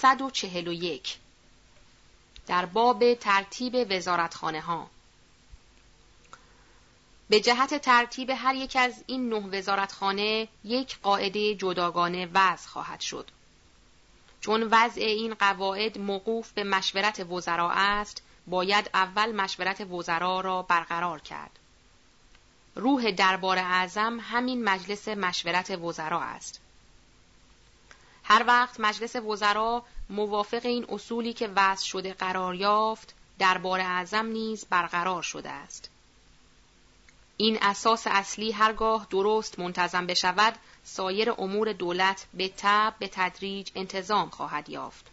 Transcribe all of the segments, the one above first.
141 در باب ترتیب وزارتخانه ها به جهت ترتیب هر یک از این نه وزارتخانه یک قاعده جداگانه وضع خواهد شد. چون وضع این قواعد موقوف به مشورت وزرا است، باید اول مشورت وزرا را برقرار کرد. روح دربار اعظم همین مجلس مشورت وزرا است. هر وقت مجلس وزرا موافق این اصولی که وضع شده قرار یافت، دربار اعظم نیز برقرار شده است. این اساس اصلی هرگاه درست منتظم بشود سایر امور دولت به تب به تدریج انتظام خواهد یافت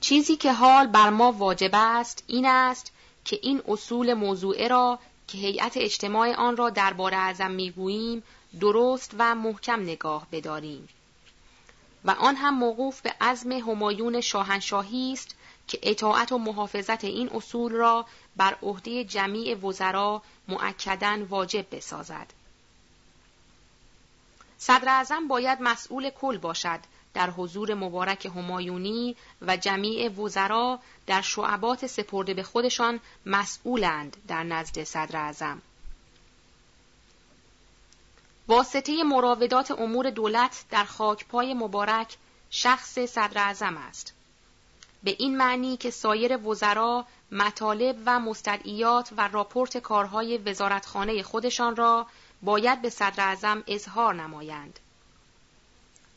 چیزی که حال بر ما واجب است این است که این اصول موضوعه را که هیئت اجتماع آن را درباره اعظم می‌گوییم درست و محکم نگاه بداریم و آن هم موقوف به عزم همایون شاهنشاهی است که اطاعت و محافظت این اصول را بر عهده جمیع وزرا معکدن واجب بسازد. صدر اعظم باید مسئول کل باشد در حضور مبارک همایونی و جمیع وزرا در شعبات سپرده به خودشان مسئولند در نزد صدر اعظم. واسطه مراودات امور دولت در خاکپای مبارک شخص صدر اعظم است. به این معنی که سایر وزرا مطالب و مستدعیات و راپورت کارهای وزارتخانه خودشان را باید به صدر اعظم اظهار نمایند.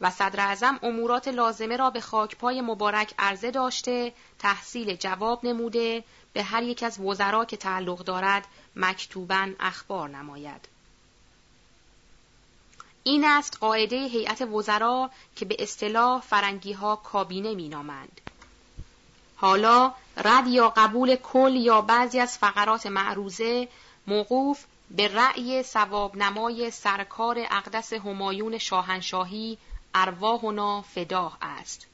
و صدر اعظم امورات لازمه را به خاکپای مبارک عرضه داشته تحصیل جواب نموده به هر یک از وزرا که تعلق دارد مکتوبا اخبار نماید. این است قاعده هیئت وزرا که به اصطلاح فرنگی ها کابینه می نامند. حالا رد یا قبول کل یا بعضی از فقرات معروضه موقوف به رأی سواب نمای سرکار اقدس همایون شاهنشاهی ارواحنا فداه است.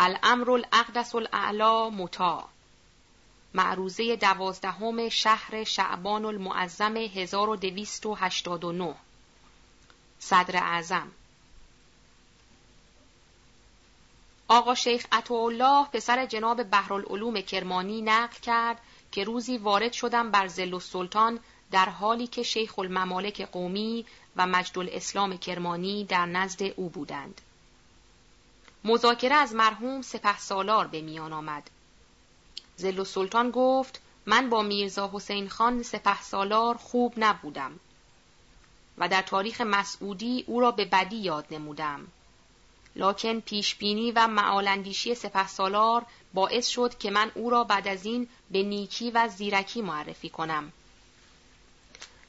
الامر الاقدس الاعلا متا معروضه دوازدهم شهر شعبان المعظم 1289 صدر اعظم آقا شیخ عطاالله پسر جناب بحرالعلوم کرمانی نقل کرد که روزی وارد شدم بر زل سلطان در حالی که شیخ الممالک قومی و مجد الاسلام کرمانی در نزد او بودند. مذاکره از مرحوم سپه سالار به میان آمد. زل سلطان گفت من با میرزا حسین خان سپه سالار خوب نبودم و در تاریخ مسعودی او را به بدی یاد نمودم. لکن پیشبینی و معالندیشی سپه سالار باعث شد که من او را بعد از این به نیکی و زیرکی معرفی کنم.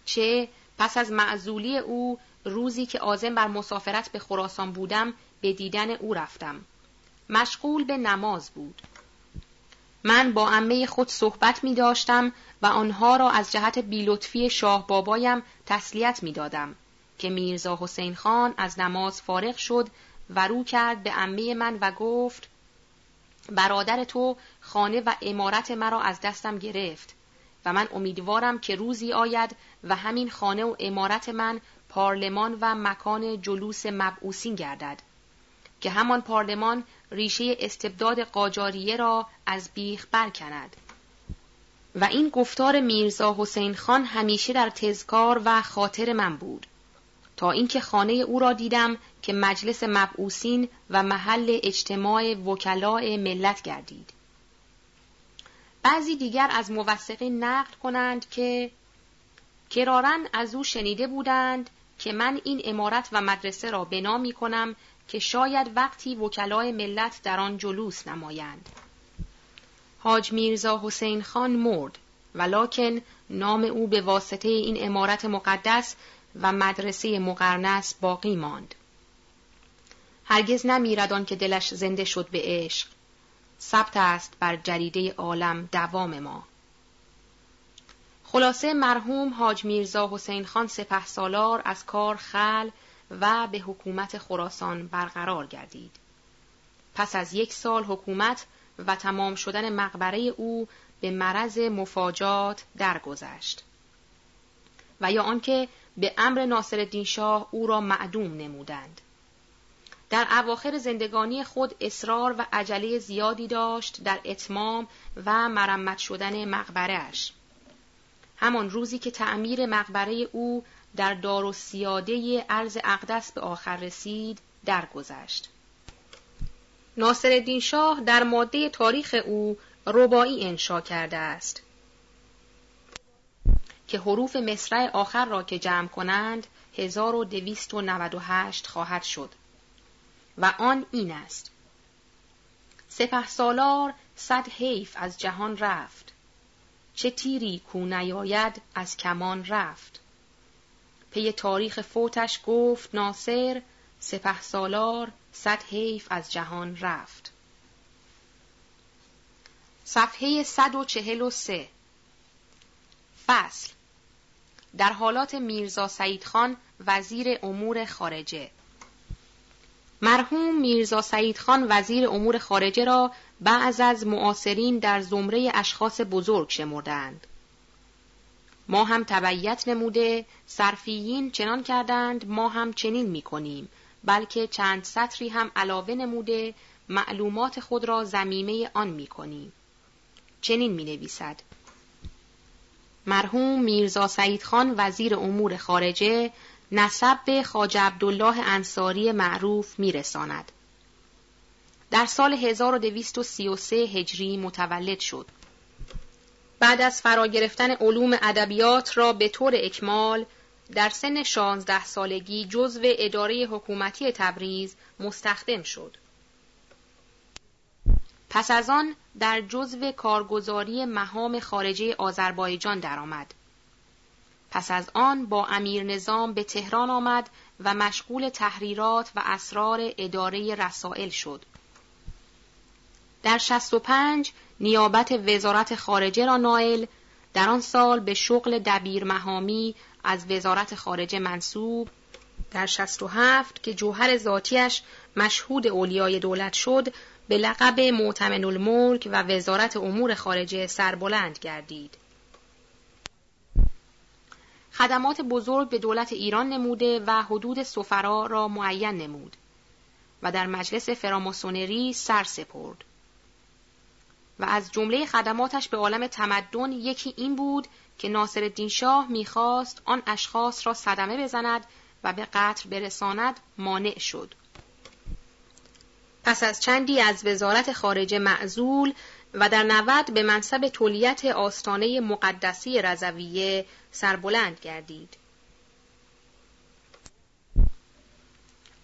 چه پس از معزولی او روزی که آزم بر مسافرت به خراسان بودم به دیدن او رفتم. مشغول به نماز بود. من با امه خود صحبت می داشتم و آنها را از جهت بیلطفی شاه بابایم تسلیت می دادم که میرزا حسین خان از نماز فارغ شد و رو کرد به امه من و گفت برادر تو خانه و امارت مرا از دستم گرفت و من امیدوارم که روزی آید و همین خانه و امارت من پارلمان و مکان جلوس مبعوسین گردد. که همان پارلمان ریشه استبداد قاجاریه را از بیخ برکند و این گفتار میرزا حسین خان همیشه در تذکار و خاطر من بود تا اینکه خانه او را دیدم که مجلس مبعوسین و محل اجتماع وکلاء ملت گردید. بعضی دیگر از موثقین نقل کنند که کرارن از او شنیده بودند که من این امارت و مدرسه را بنا می کنم که شاید وقتی وکلای ملت در آن جلوس نمایند. حاج میرزا حسین خان مرد ولکن نام او به واسطه این امارت مقدس و مدرسه مقرنس باقی ماند. هرگز نمیرد که دلش زنده شد به عشق. ثبت است بر جریده عالم دوام ما. خلاصه مرحوم حاج میرزا حسین خان سپه سالار از کار خل و به حکومت خراسان برقرار گردید. پس از یک سال حکومت و تمام شدن مقبره او به مرض مفاجات درگذشت. و یا آنکه به امر ناصرالدین شاه او را معدوم نمودند در اواخر زندگانی خود اصرار و عجله زیادی داشت در اتمام و مرمت شدن مقبرش. همان روزی که تعمیر مقبره او در دار و سیاده عرض اقدس به آخر رسید درگذشت. ناصر شاه در ماده تاریخ او ربایی انشا کرده است. که حروف مصرع آخر را که جمع کنند 1298 خواهد شد. و آن این است. سپه سالار صد حیف از جهان رفت. چه تیری کو نیاید از کمان رفت. پی تاریخ فوتش گفت ناصر سپه سالار صد حیف از جهان رفت. صفحه 143 فصل. در حالات میرزا سعید خان وزیر امور خارجه. مرحوم میرزا سعید خان وزیر امور خارجه را بعض از معاصرین در زمره اشخاص بزرگ شمردند. ما هم تبعیت نموده صرفیین چنان کردند ما هم چنین می کنیم بلکه چند سطری هم علاوه نموده معلومات خود را زمیمه آن می کنیم. چنین می نویسد. مرحوم میرزا سعید خان وزیر امور خارجه نسب به خاج عبدالله انصاری معروف میرساند. در سال 1233 هجری متولد شد. بعد از فرا گرفتن علوم ادبیات را به طور اکمال در سن 16 سالگی جزو اداره حکومتی تبریز مستخدم شد. پس از آن در جزو کارگزاری مهام خارجه آذربایجان درآمد. پس از آن با امیر نظام به تهران آمد و مشغول تحریرات و اسرار اداره رسائل شد. در 65 نیابت وزارت خارجه را نائل در آن سال به شغل دبیر مهامی از وزارت خارجه منصوب در 67 که جوهر ذاتیش مشهود اولیای دولت شد به لقب معتمن الملک و وزارت امور خارجه سربلند گردید. خدمات بزرگ به دولت ایران نموده و حدود سفرا را معین نمود و در مجلس فراماسونری سر سپرد. و از جمله خدماتش به عالم تمدن یکی این بود که ناصر شاه می‌خواست آن اشخاص را صدمه بزند و به قتل برساند مانع شد. پس از چندی از وزارت خارجه معزول و در نود به منصب تولیت آستانه مقدسی رضویه سربلند گردید.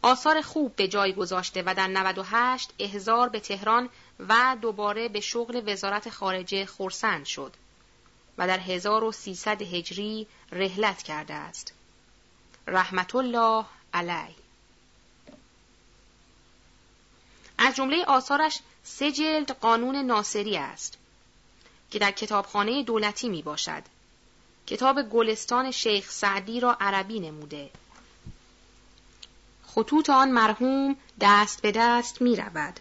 آثار خوب به جای گذاشته و در 98 احزار به تهران و دوباره به شغل وزارت خارجه خورسند شد و در 1300 هجری رهلت کرده است. رحمت الله علیه از جمله آثارش سه جلد قانون ناصری است که در کتابخانه دولتی می باشد. کتاب گلستان شیخ سعدی را عربی نموده. خطوط آن مرحوم دست به دست می رود.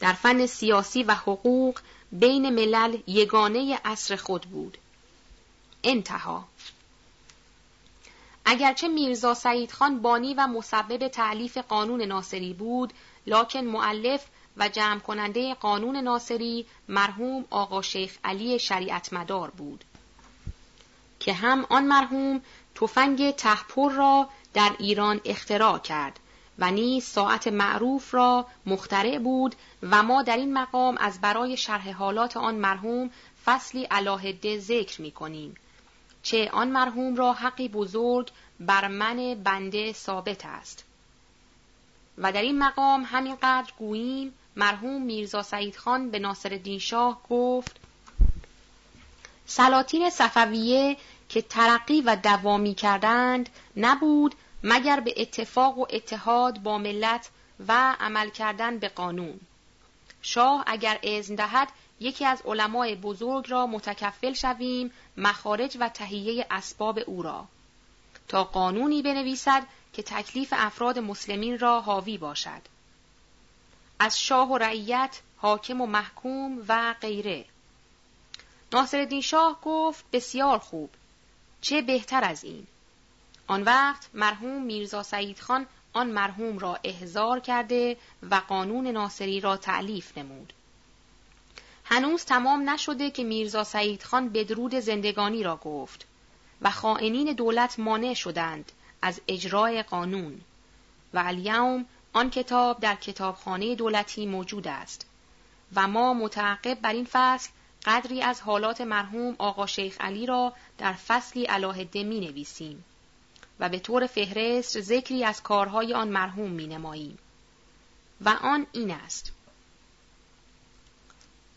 در فن سیاسی و حقوق بین ملل یگانه اصر خود بود. انتها. اگرچه میرزا سعید خان بانی و مسبب تعلیف قانون ناصری بود لکن معلف و جمع کننده قانون ناصری مرحوم آقا شیخ علی شریعت مدار بود. که هم آن مرحوم تفنگ تحپر را در ایران اختراع کرد. و نیز ساعت معروف را مخترع بود و ما در این مقام از برای شرح حالات آن مرحوم فصلی علاهده ذکر می کنیم. چه آن مرحوم را حقی بزرگ بر من بنده ثابت است. و در این مقام همینقدر گوییم مرحوم میرزا سعید خان به ناصر شاه گفت سلاطین صفویه که ترقی و دوامی کردند نبود مگر به اتفاق و اتحاد با ملت و عمل کردن به قانون. شاه اگر اذن دهد یکی از علمای بزرگ را متکفل شویم مخارج و تهیه اسباب او را. تا قانونی بنویسد که تکلیف افراد مسلمین را حاوی باشد. از شاه و رعیت حاکم و محکوم و غیره. ناصرالدین شاه گفت بسیار خوب. چه بهتر از این؟ آن وقت مرحوم میرزا سعید خان آن مرحوم را احضار کرده و قانون ناصری را تعلیف نمود. هنوز تمام نشده که میرزا سعید خان بدرود زندگانی را گفت و خائنین دولت مانع شدند از اجرای قانون و الیوم آن کتاب در کتابخانه دولتی موجود است و ما متعقب بر این فصل قدری از حالات مرحوم آقا شیخ علی را در فصلی علاهده می نویسیم و به طور فهرست ذکری از کارهای آن مرحوم می نماییم. و آن این است.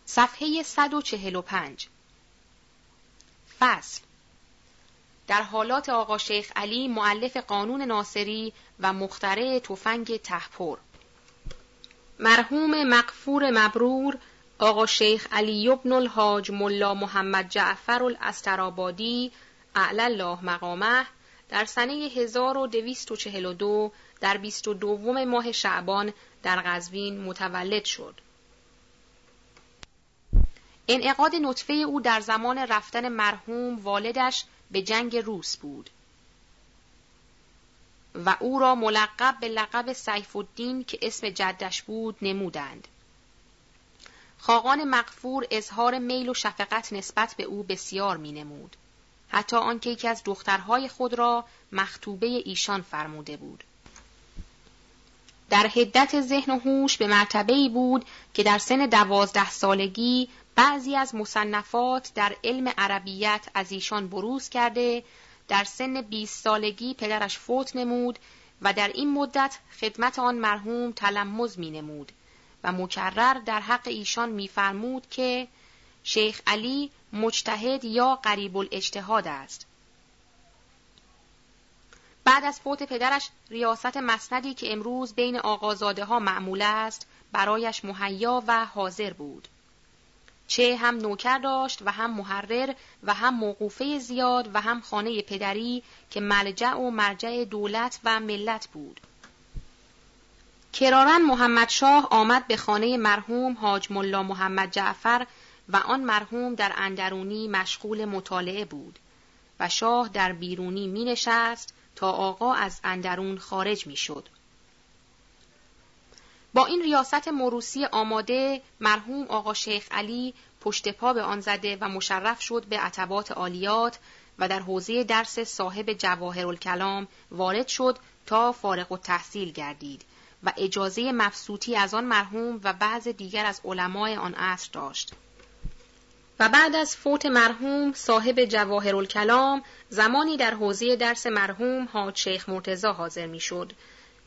صفحه 145 فصل در حالات آقا شیخ علی معلف قانون ناصری و مخترع تفنگ تحپر مرحوم مقفور مبرور آقا شیخ علی ابن الحاج ملا محمد جعفر الاسترابادی اعلی الله مقامه در سنه 1242 در 22 ماه شعبان در قزوین متولد شد. انعقاد نطفه او در زمان رفتن مرحوم والدش به جنگ روس بود و او را ملقب به لقب سیف الدین که اسم جدش بود نمودند. خاقان مقفور اظهار میل و شفقت نسبت به او بسیار می نمود. حتی آنکه یکی از دخترهای خود را مختوبه ایشان فرموده بود. در حدت ذهن و هوش به مرتبه ای بود که در سن دوازده سالگی بعضی از مصنفات در علم عربیت از ایشان بروز کرده در سن 20 سالگی پدرش فوت نمود و در این مدت خدمت آن مرحوم تلمز می نمود و مکرر در حق ایشان میفرمود که شیخ علی مجتهد یا قریب الاجتهاد است. بعد از فوت پدرش ریاست مسندی که امروز بین آقازاده ها معمول است برایش مهیا و حاضر بود. چه هم نوکر داشت و هم محرر و هم موقوفه زیاد و هم خانه پدری که ملجع و مرجع دولت و ملت بود. کرارن محمد شاه آمد به خانه مرحوم حاج ملا محمد جعفر و آن مرحوم در اندرونی مشغول مطالعه بود و شاه در بیرونی می نشست تا آقا از اندرون خارج می شد. با این ریاست موروسی آماده مرحوم آقا شیخ علی پشت پا به آن زده و مشرف شد به عتبات عالیات و در حوزه درس صاحب جواهر الکلام وارد شد تا فارغ و تحصیل گردید و اجازه مفسوطی از آن مرحوم و بعض دیگر از علمای آن عصر داشت. و بعد از فوت مرحوم صاحب جواهر الکلام زمانی در حوزه درس مرحوم حاج شیخ مرتزا حاضر می‌شد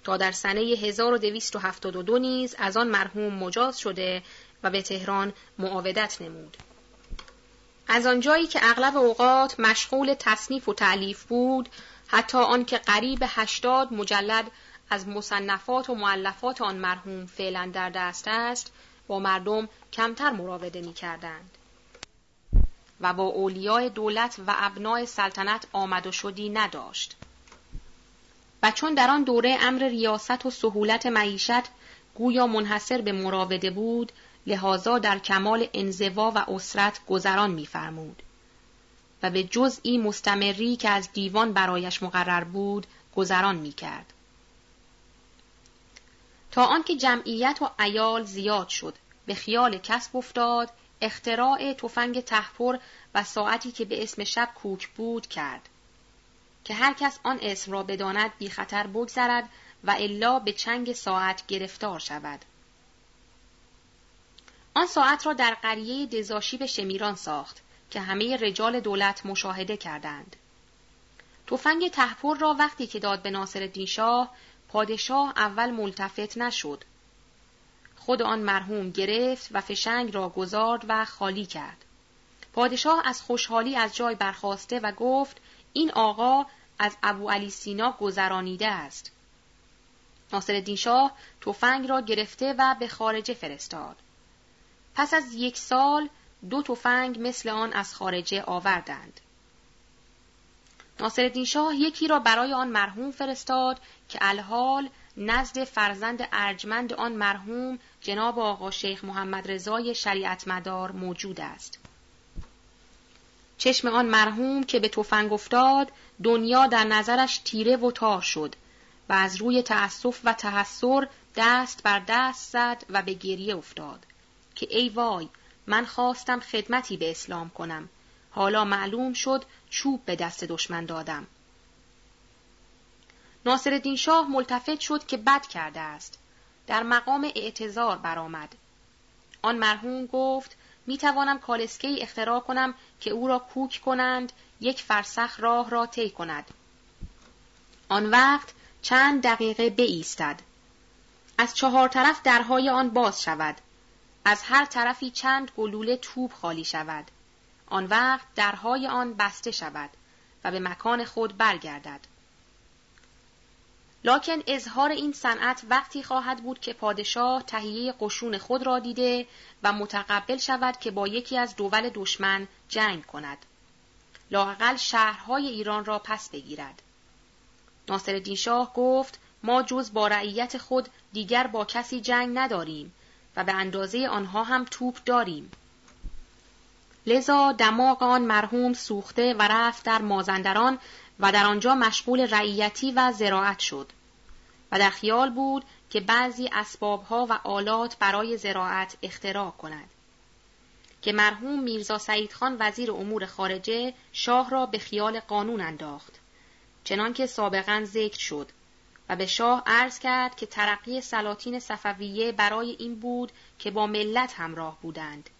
تا در سنه 1272 نیز از آن مرحوم مجاز شده و به تهران معاودت نمود. از آنجایی که اغلب اوقات مشغول تصنیف و تعلیف بود حتی آنکه قریب هشتاد مجلد از مصنفات و معلفات آن مرحوم فعلا در دست است با مردم کمتر مراوده می کردند. و با اولیای دولت و ابنای سلطنت آمد و شدی نداشت. و چون در آن دوره امر ریاست و سهولت معیشت گویا منحصر به مراوده بود لحاظا در کمال انزوا و اسرت گذران میفرمود و به جزئی مستمری که از دیوان برایش مقرر بود گذران می‌کرد تا آنکه جمعیت و ایال زیاد شد به خیال کسب افتاد اختراع تفنگ تحپر و ساعتی که به اسم شب کوک بود کرد که هر کس آن اسم را بداند بی خطر بگذرد و الا به چنگ ساعت گرفتار شود. آن ساعت را در قریه دزاشی به شمیران ساخت که همه رجال دولت مشاهده کردند. تفنگ تحپر را وقتی که داد به ناصر شاه پادشاه اول ملتفت نشد. خود آن مرحوم گرفت و فشنگ را گذارد و خالی کرد. پادشاه از خوشحالی از جای برخواسته و گفت این آقا از ابو علی سینا گذرانیده است. ناصر شاه تفنگ را گرفته و به خارجه فرستاد. پس از یک سال دو تفنگ مثل آن از خارجه آوردند. ناصر شاه یکی را برای آن مرحوم فرستاد که الحال نزد فرزند ارجمند آن مرحوم جناب آقا شیخ محمد رضای شریعت مدار موجود است. چشم آن مرحوم که به تفنگ افتاد دنیا در نظرش تیره و تار شد و از روی تأسف و تحسر دست بر دست زد و به گریه افتاد که ای وای من خواستم خدمتی به اسلام کنم حالا معلوم شد چوب به دست دشمن دادم ناصرالدین شاه ملتفت شد که بد کرده است. در مقام اعتظار برآمد. آن مرحوم گفت می توانم کالسکه اختراع کنم که او را کوک کنند یک فرسخ راه را طی کند. آن وقت چند دقیقه بایستد. از چهار طرف درهای آن باز شود. از هر طرفی چند گلوله توپ خالی شود. آن وقت درهای آن بسته شود و به مکان خود برگردد. لاکن اظهار این صنعت وقتی خواهد بود که پادشاه تهیه قشون خود را دیده و متقبل شود که با یکی از دول دشمن جنگ کند. لاقل شهرهای ایران را پس بگیرد. ناصر شاه گفت ما جز با رعیت خود دیگر با کسی جنگ نداریم و به اندازه آنها هم توپ داریم. لذا دماغ آن مرحوم سوخته و رفت در مازندران و در آنجا مشغول رعیتی و زراعت شد و در خیال بود که بعضی اسبابها و آلات برای زراعت اختراع کند که مرحوم میرزا سعید خان وزیر امور خارجه شاه را به خیال قانون انداخت چنانکه سابقا ذکر شد و به شاه عرض کرد که ترقی سلاطین صفویه برای این بود که با ملت همراه بودند.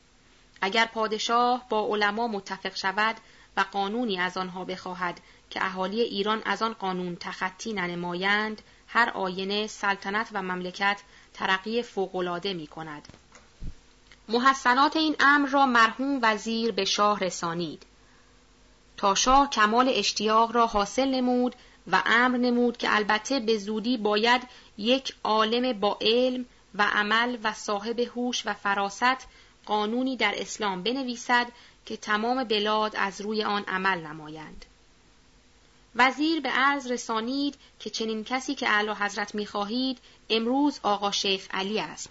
اگر پادشاه با علما متفق شود و قانونی از آنها بخواهد که اهالی ایران از آن قانون تخطی ننمایند هر آینه سلطنت و مملکت ترقی فوقالعاده می کند. محسنات این امر را مرحوم وزیر به شاه رسانید. تا شاه کمال اشتیاق را حاصل نمود و امر نمود که البته به زودی باید یک عالم با علم و عمل و صاحب هوش و فراست قانونی در اسلام بنویسد که تمام بلاد از روی آن عمل نمایند. وزیر به عرض رسانید که چنین کسی که اعلی حضرت می‌خواهید امروز آقا شیخ علی است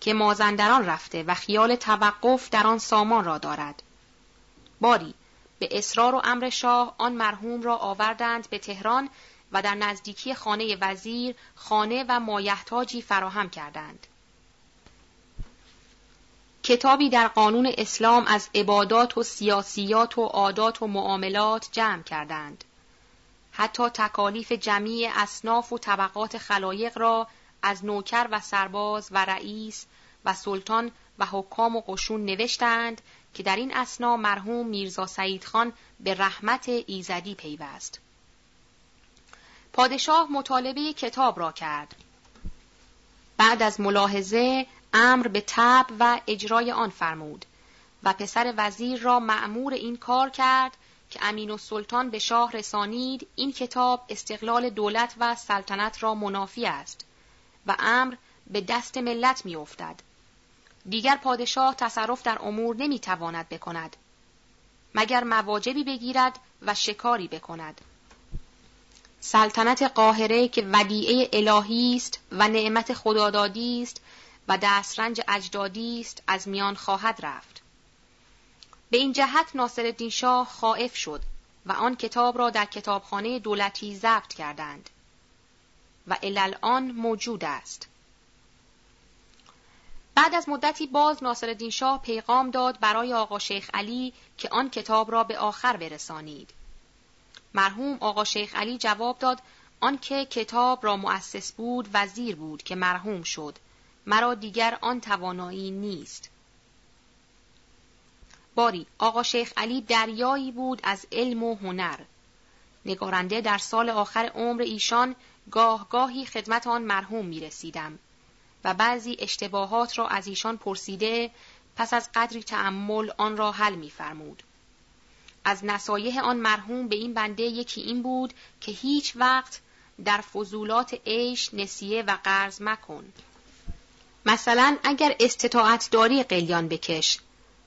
که مازندران رفته و خیال توقف در آن سامان را دارد. باری به اصرار و امر شاه آن مرحوم را آوردند به تهران و در نزدیکی خانه وزیر خانه و مایحتاجی فراهم کردند. کتابی در قانون اسلام از عبادات و سیاسیات و عادات و معاملات جمع کردند. حتی تکالیف جمعی اصناف و طبقات خلایق را از نوکر و سرباز و رئیس و سلطان و حکام و قشون نوشتند که در این اسنا مرحوم میرزا سعید خان به رحمت ایزدی پیوست. پادشاه مطالبه کتاب را کرد. بعد از ملاحظه امر به تب و اجرای آن فرمود و پسر وزیر را معمور این کار کرد که امین و سلطان به شاه رسانید این کتاب استقلال دولت و سلطنت را منافی است و امر به دست ملت می افتد. دیگر پادشاه تصرف در امور نمی تواند بکند مگر مواجبی بگیرد و شکاری بکند سلطنت قاهره که ودیعه الهی است و نعمت خدادادی است و دسترنج اجدادی است از میان خواهد رفت به این جهت ناصرالدین شاه خائف شد و آن کتاب را در کتابخانه دولتی ضبط کردند و الان موجود است. بعد از مدتی باز ناصرالدین شاه پیغام داد برای آقا شیخ علی که آن کتاب را به آخر برسانید. مرحوم آقا شیخ علی جواب داد آنکه کتاب را مؤسس بود وزیر بود که مرحوم شد. مرا دیگر آن توانایی نیست. باری آقا شیخ علی دریایی بود از علم و هنر نگارنده در سال آخر عمر ایشان گاه گاهی خدمت آن مرحوم می رسیدم و بعضی اشتباهات را از ایشان پرسیده پس از قدری تعمل آن را حل می فرمود. از نصایح آن مرحوم به این بنده یکی این بود که هیچ وقت در فضولات عیش نسیه و قرض مکن. مثلا اگر استطاعت داری قلیان بکش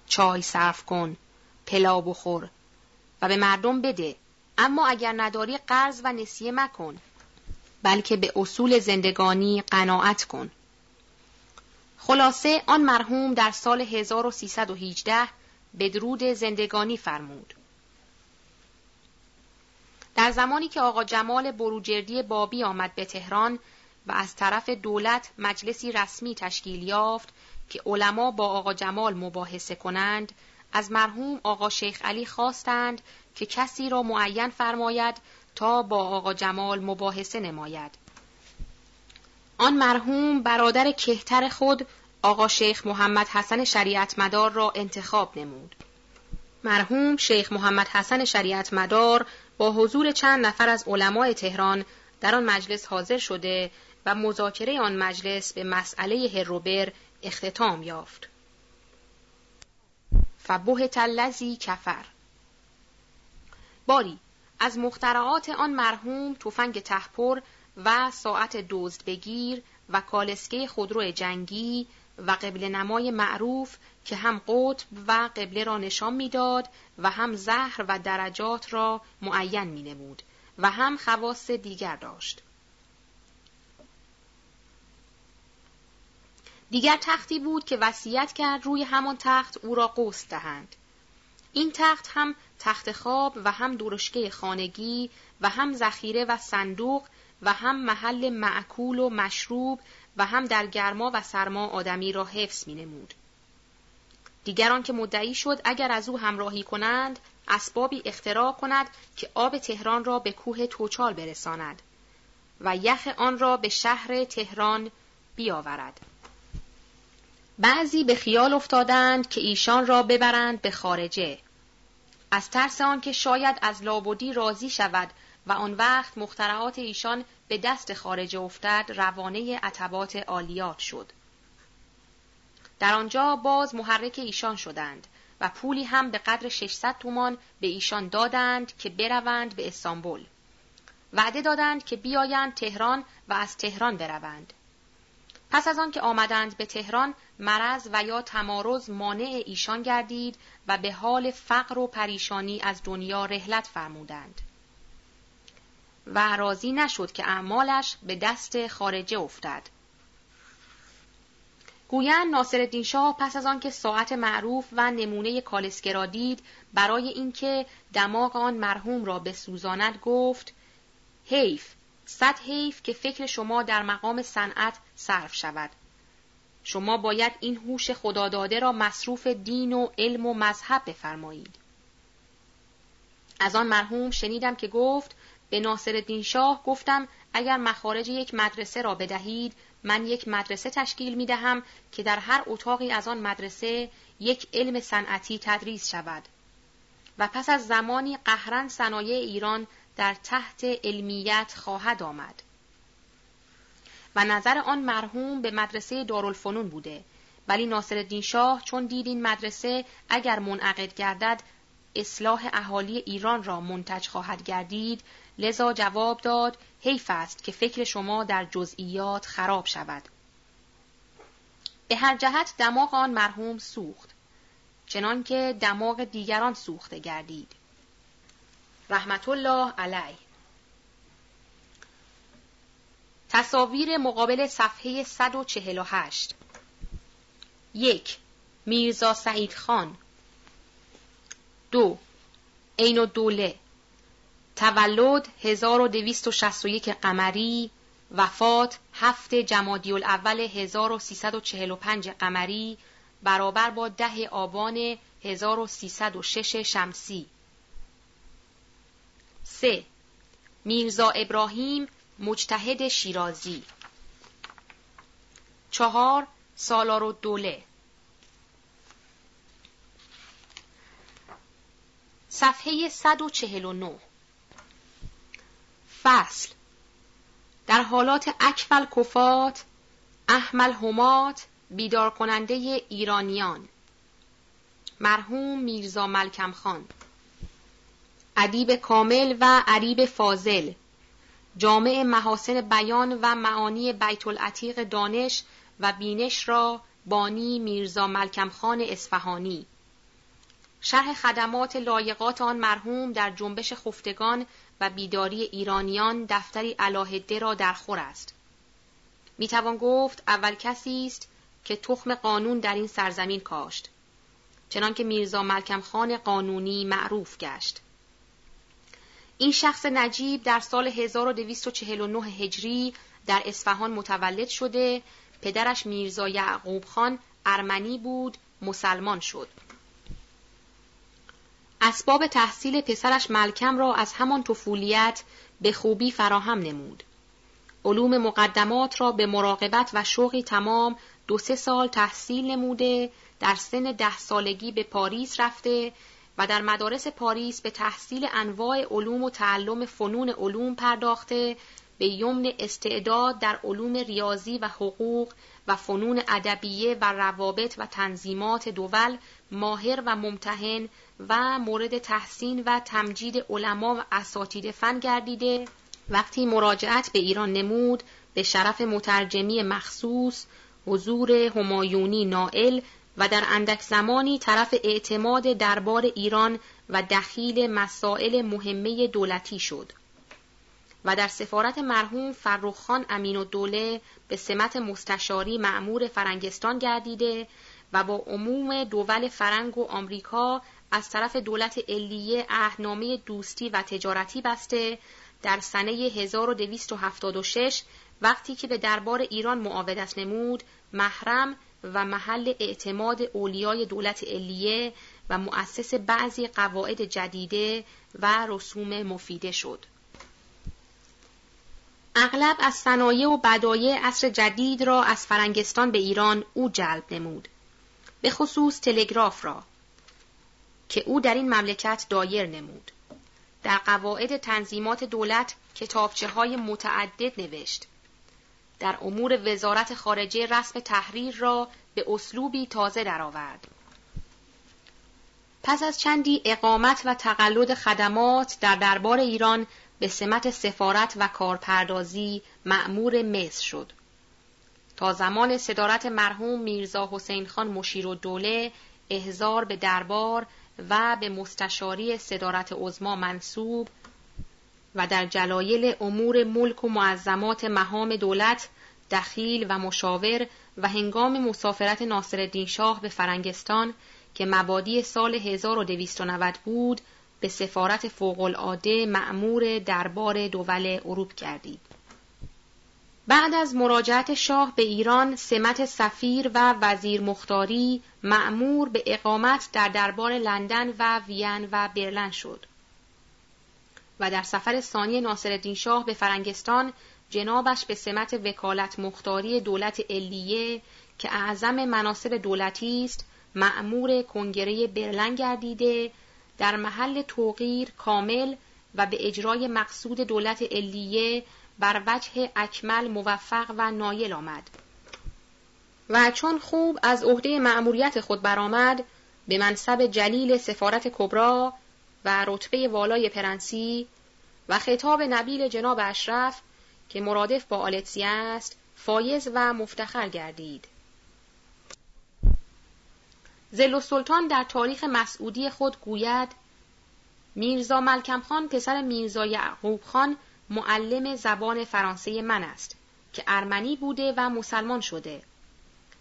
چای صرف کن پلا بخور و به مردم بده. اما اگر نداری قرض و نسیه مکن بلکه به اصول زندگانی قناعت کن. خلاصه آن مرحوم در سال 1318 بدرود زندگانی فرمود. در زمانی که آقا جمال بروجردی بابی آمد به تهران و از طرف دولت مجلسی رسمی تشکیل یافت که علما با آقا جمال مباحثه کنند از مرحوم آقا شیخ علی خواستند که کسی را معین فرماید تا با آقا جمال مباحثه نماید آن مرحوم برادر کهتر خود آقا شیخ محمد حسن شریعت مدار را انتخاب نمود. مرحوم شیخ محمد حسن شریعت مدار با حضور چند نفر از علمای تهران در آن مجلس حاضر شده و مذاکره آن مجلس به مسئله هروبر اختتام یافت. فبه تلزی کفر باری از مخترعات آن مرحوم تفنگ تحپر و ساعت دزد بگیر و کالسکه خودرو جنگی و قبل نمای معروف که هم قطب و قبله را نشان می‌داد و هم زهر و درجات را معین می نمود و هم خواص دیگر داشت. دیگر تختی بود که وصیت کرد روی همان تخت او را قوس دهند. این تخت هم تخت خواب و هم درشکه خانگی و هم ذخیره و صندوق و هم محل معکول و مشروب و هم در گرما و سرما آدمی را حفظ می نمود. دیگران که مدعی شد اگر از او همراهی کنند اسبابی اختراع کند که آب تهران را به کوه توچال برساند و یخ آن را به شهر تهران بیاورد. بعضی به خیال افتادند که ایشان را ببرند به خارجه از ترس آنکه شاید از لابودی راضی شود و آن وقت مخترعات ایشان به دست خارجه افتد روانه عتبات عالیات شد. در آنجا باز محرک ایشان شدند و پولی هم به قدر 600 تومان به ایشان دادند که بروند به استانبول. وعده دادند که بیایند تهران و از تهران بروند. پس از آن که آمدند به تهران مرض و یا تمارز مانع ایشان گردید و به حال فقر و پریشانی از دنیا رهلت فرمودند. و راضی نشد که اعمالش به دست خارجه افتد. گویند ناصرالدین شاه پس از آنکه ساعت معروف و نمونه کالسکه دید برای اینکه دماغ آن مرحوم را بسوزاند گفت حیف صد حیف که فکر شما در مقام صنعت صرف شود. شما باید این هوش خداداده را مصروف دین و علم و مذهب بفرمایید. از آن مرحوم شنیدم که گفت به ناصر شاه گفتم اگر مخارج یک مدرسه را بدهید من یک مدرسه تشکیل می دهم که در هر اتاقی از آن مدرسه یک علم صنعتی تدریس شود. و پس از زمانی قهرن صنایع ایران در تحت علمیت خواهد آمد. و نظر آن مرحوم به مدرسه دارالفنون بوده. ولی ناصر شاه چون دید این مدرسه اگر منعقد گردد اصلاح اهالی ایران را منتج خواهد گردید. لذا جواب داد حیف است که فکر شما در جزئیات خراب شود. به هر جهت دماغ آن مرحوم سوخت چنانکه دماغ دیگران سوخته گردید. رحمت الله علیه. تصاویر مقابل صفحه 148 یک میرزا سعید خان. دو عین الدوله. تولد 1261 قمری. وفات هفت جمادی الاول 1345 قمری. برابر با ده آبان 1306 شمسی. 3. میرزا ابراهیم مجتهد شیرازی. چهار. سالار دوله. صفحه 149 فصل. در حالات اکفل کفات احمل همات بیدار کننده ایرانیان. مرحوم میرزا ملکم خان. ادیب کامل و عریب فاضل جامع محاسن بیان و معانی بیت العتیق دانش و بینش را بانی میرزا ملکم خان اصفهانی شرح خدمات لایقات آن مرحوم در جنبش خفتگان و بیداری ایرانیان دفتری علاهده را در خور است. می توان گفت اول کسی است که تخم قانون در این سرزمین کاشت. چنانکه میرزا ملکم خان قانونی معروف گشت. این شخص نجیب در سال 1249 هجری در اصفهان متولد شده. پدرش میرزا یعقوب خان ارمنی بود مسلمان شد. اسباب تحصیل پسرش ملکم را از همان طفولیت به خوبی فراهم نمود. علوم مقدمات را به مراقبت و شوقی تمام دو سه سال تحصیل نموده در سن ده سالگی به پاریس رفته و در مدارس پاریس به تحصیل انواع علوم و تعلم فنون علوم پرداخته به یمن استعداد در علوم ریاضی و حقوق و فنون ادبیه و روابط و تنظیمات دول ماهر و ممتحن و مورد تحسین و تمجید علما و اساتید فن گردیده. وقتی مراجعت به ایران نمود به شرف مترجمی مخصوص حضور همایونی نائل و در اندک زمانی طرف اعتماد دربار ایران و دخیل مسائل مهمه دولتی شد و در سفارت مرحوم فرخخان امین و دوله به سمت مستشاری معمور فرنگستان گردیده و با عموم دول فرنگ و آمریکا از طرف دولت علیه اهنامه دوستی و تجارتی بسته در سنه 1276 وقتی که به دربار ایران معاودت نمود محرم و محل اعتماد اولیای دولت علیه و مؤسس بعضی قواعد جدیده و رسوم مفیده شد. اغلب از صنایع و بدایع عصر جدید را از فرنگستان به ایران او جلب نمود. به خصوص تلگراف را که او در این مملکت دایر نمود. در قواعد تنظیمات دولت کتابچه های متعدد نوشت. در امور وزارت خارجه رسم تحریر را به اسلوبی تازه درآورد. پس از چندی اقامت و تقلد خدمات در دربار ایران به سمت سفارت و کارپردازی معمور مصر شد. تا زمان صدارت مرحوم میرزا حسین خان مشیر و دوله احزار به دربار و به مستشاری صدارت عزما منصوب و در جلایل امور ملک و معظمات مهام دولت دخیل و مشاور و هنگام مسافرت ناصرالدین شاه به فرنگستان که مبادی سال 1290 بود به سفارت فوقالعاده معمور دربار دول اروپ کردید. بعد از مراجعت شاه به ایران سمت سفیر و وزیر مختاری معمور به اقامت در دربار لندن و وین و برلن شد و در سفر ثانی ناصرالدین شاه به فرنگستان جنابش به سمت وکالت مختاری دولت علیه که اعظم مناسب دولتی است معمور کنگره برلن گردیده در محل توقیر کامل و به اجرای مقصود دولت علیه بر وجه اکمل موفق و نایل آمد. و چون خوب از عهده مأموریت خود برآمد به منصب جلیل سفارت کبرا و رتبه والای پرنسی و خطاب نبیل جناب اشرف که مرادف با آلتسی است فایز و مفتخر گردید. ظل السلطان در تاریخ مسعودی خود گوید میرزا ملکم خان پسر میرزا یعقوب خان معلم زبان فرانسه من است که ارمنی بوده و مسلمان شده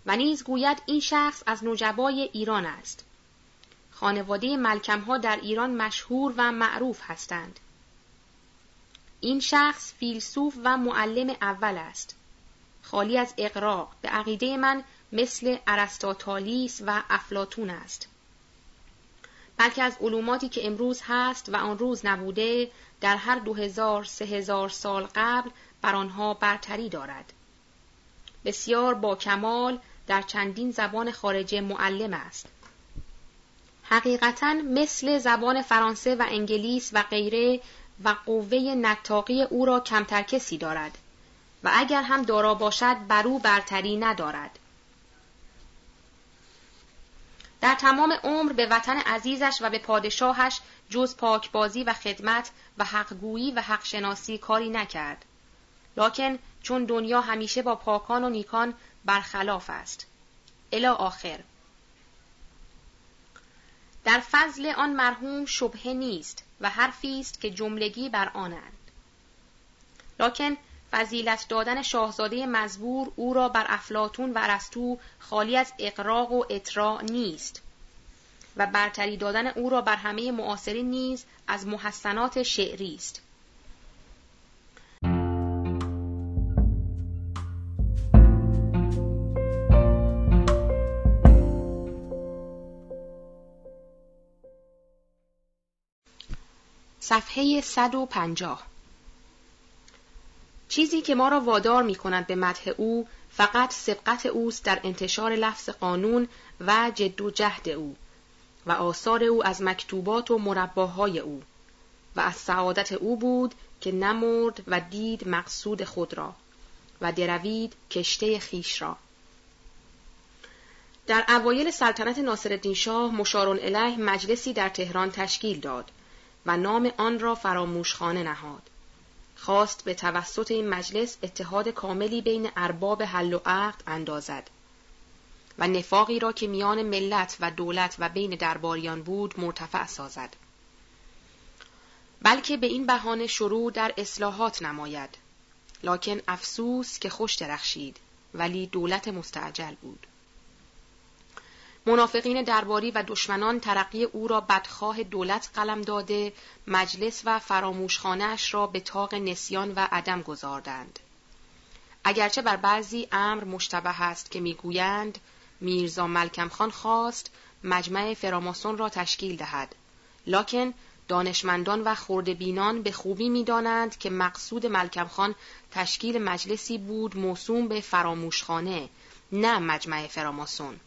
و نیز گوید این شخص از نجبای ایران است. خانواده ملکم ها در ایران مشهور و معروف هستند. این شخص فیلسوف و معلم اول است. خالی از اقراق به عقیده من مثل ارسطاطالیس و افلاتون است. بلکه از علوماتی که امروز هست و آن روز نبوده در هر دو هزار سه هزار سال قبل بر آنها برتری دارد. بسیار با کمال در چندین زبان خارجه معلم است. حقیقتا مثل زبان فرانسه و انگلیس و غیره و قوه نتاقی او را کمتر کسی دارد و اگر هم دارا باشد بر او برتری ندارد در تمام عمر به وطن عزیزش و به پادشاهش جز پاکبازی و خدمت و حقگویی و حقشناسی کاری نکرد. لکن چون دنیا همیشه با پاکان و نیکان برخلاف است. الا آخر در فضل آن مرحوم شبهه نیست و حرفی است که جملگی بر آنند. لکن فضیلت دادن شاهزاده مزبور او را بر افلاتون و ارسطو خالی از اقراق و اطراع نیست و برتری دادن او را بر همه معاصرین نیز از محسنات شعری است صفحه 150 چیزی که ما را وادار می کند به مدح او فقط سبقت اوست در انتشار لفظ قانون و جد و جهد او و آثار او از مکتوبات و مرباهای او و از سعادت او بود که نمرد و دید مقصود خود را و دروید کشته خیش را. در اوایل سلطنت ناصرالدین شاه مشارون الیه مجلسی در تهران تشکیل داد و نام آن را فراموشخانه نهاد. خواست به توسط این مجلس اتحاد کاملی بین ارباب حل و عقد اندازد و نفاقی را که میان ملت و دولت و بین درباریان بود مرتفع سازد. بلکه به این بهانه شروع در اصلاحات نماید. لکن افسوس که خوش درخشید ولی دولت مستعجل بود. منافقین درباری و دشمنان ترقی او را بدخواه دولت قلم داده مجلس و فراموشخانهاش را به تاق نسیان و عدم گذاردند. اگرچه بر بعضی امر مشتبه است که می‌گویند میرزا ملکم خان خواست مجمع فراماسون را تشکیل دهد لکن دانشمندان و خردبینان به خوبی می‌دانند که مقصود ملکم خان تشکیل مجلسی بود موسوم به فراموشخانه نه مجمع فراماسون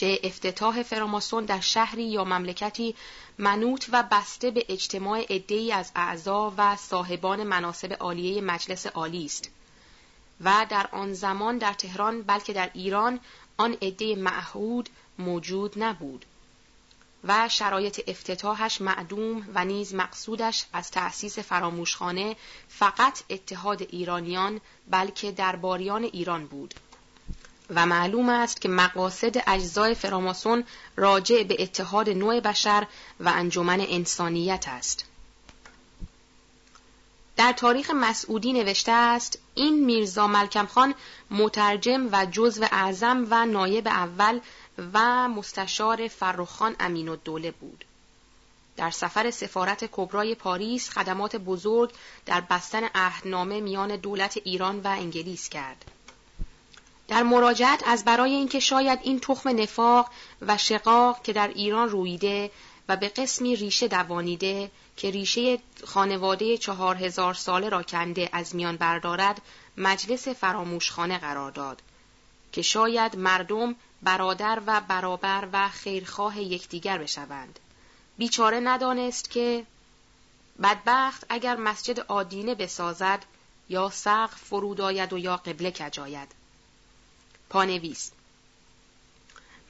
چه افتتاح فراماسون در شهری یا مملکتی منوط و بسته به اجتماع عدهای از اعضا و صاحبان مناسب عالیه مجلس عالی است. و در آن زمان در تهران بلکه در ایران آن عده معهود موجود نبود. و شرایط افتتاحش معدوم و نیز مقصودش از تأسیس فراموشخانه فقط اتحاد ایرانیان بلکه درباریان ایران بود. و معلوم است که مقاصد اجزای فراماسون راجع به اتحاد نوع بشر و انجمن انسانیت است. در تاریخ مسعودی نوشته است این میرزا ملکم خان مترجم و جزو اعظم و نایب اول و مستشار فرخان امین الدوله بود. در سفر سفارت کبرای پاریس خدمات بزرگ در بستن عهدنامه میان دولت ایران و انگلیس کرد. در مراجعت از برای اینکه شاید این تخم نفاق و شقاق که در ایران رویده و به قسمی ریشه دوانیده که ریشه خانواده چهار هزار ساله را کنده از میان بردارد مجلس فراموشخانه قرار داد که شاید مردم برادر و برابر و خیرخواه یکدیگر بشوند. بیچاره ندانست که بدبخت اگر مسجد آدینه بسازد یا سقف فرود آید و یا قبله کجاید پانویس.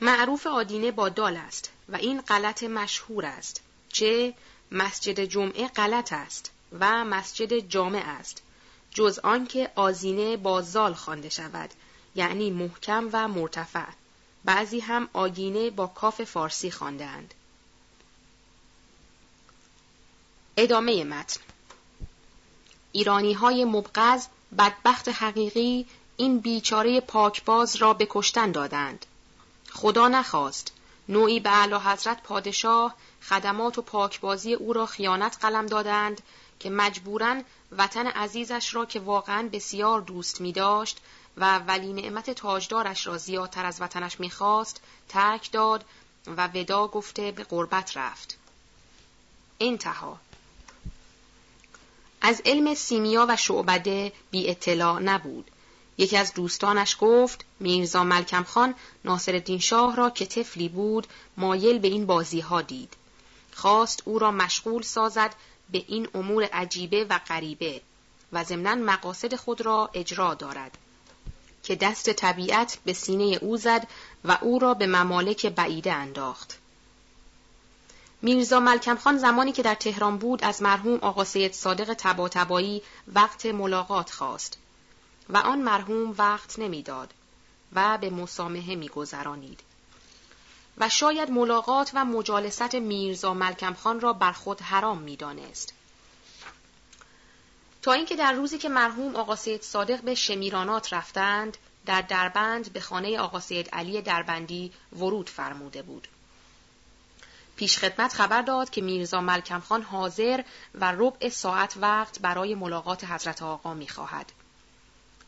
معروف آدینه با دال است و این غلط مشهور است چه مسجد جمعه غلط است و مسجد جامع است جز آنکه آزینه با زال خوانده شود یعنی محکم و مرتفع. بعضی هم آگینه با کاف فارسی خواندهاند. ادامه متن. ایرانی های مبغض بدبخت حقیقی این بیچاره پاکباز را به کشتن دادند. خدا نخواست. نوعی به اعلی حضرت پادشاه خدمات و پاکبازی او را خیانت قلم دادند که مجبورا وطن عزیزش را که واقعا بسیار دوست می داشت و ولی نعمت تاجدارش را زیادتر از وطنش می‌خواست ترک داد و ودا گفته به قربت رفت. انتها از علم سیمیا و شعبده بی اطلاع نبود یکی از دوستانش گفت میرزا ملکم خان ناصر شاه را که طفلی بود مایل به این بازی ها دید. خواست او را مشغول سازد به این امور عجیبه و غریبه و ضمنا مقاصد خود را اجرا دارد که دست طبیعت به سینه او زد و او را به ممالک بعیده انداخت. میرزا ملکم خان زمانی که در تهران بود از مرحوم آقا سید صادق تباتبایی وقت ملاقات خواست و آن مرحوم وقت نمی‌داد و به مسامحه میگذرانید. و شاید ملاقات و مجالست میرزا ملکم خان را بر خود حرام می‌دانست. تا اینکه در روزی که مرحوم آقا سید صادق به شمیرانات رفتند در دربند به خانه آقا سید علی دربندی ورود فرموده بود. پیشخدمت خبر داد که میرزا ملکم خان حاضر و ربع ساعت وقت برای ملاقات حضرت آقا می‌خواهد.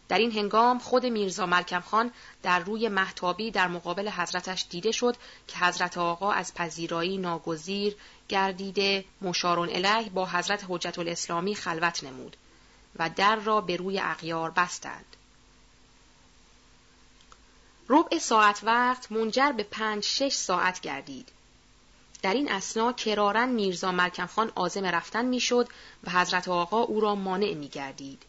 در این هنگام خود میرزا ملکم خان در روی محتابی در مقابل حضرتش دیده شد که حضرت آقا از پذیرایی ناگزیر گردیده مشارون الیه با حضرت حجت الاسلامی خلوت نمود و در را به روی اغیار بستند. ربع ساعت وقت منجر به پنج شش ساعت گردید. در این اسنا کرارن میرزا ملکم خان آزم رفتن می‌شد و حضرت آقا او را مانع می گردید.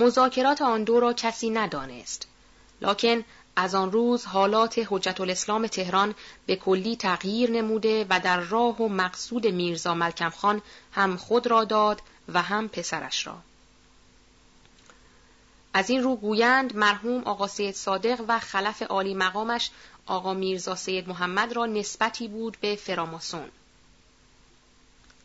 مذاکرات آن دو را کسی ندانست. لکن از آن روز حالات حجت الاسلام تهران به کلی تغییر نموده و در راه و مقصود میرزا ملکم خان هم خود را داد و هم پسرش را. از این رو گویند مرحوم آقا سید صادق و خلف عالی مقامش آقا میرزا سید محمد را نسبتی بود به فراماسون.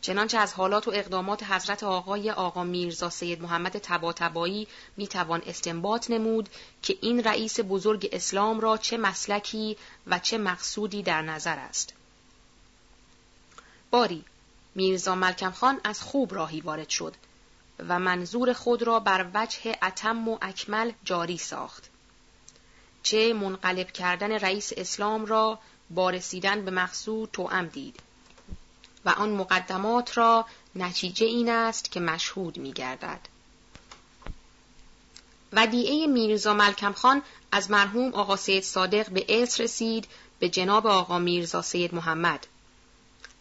چنانچه از حالات و اقدامات حضرت آقای آقا میرزا سید محمد تباتبایی می توان استنباط نمود که این رئیس بزرگ اسلام را چه مسلکی و چه مقصودی در نظر است. باری میرزا ملکم خان از خوب راهی وارد شد و منظور خود را بر وجه اتم و اکمل جاری ساخت. چه منقلب کردن رئیس اسلام را با رسیدن به مقصود توأم دید و آن مقدمات را نتیجه این است که مشهود می گردد. ودیعه میرزا ملکم خان از مرحوم آقا سید صادق به ارث رسید به جناب آقا میرزا سید محمد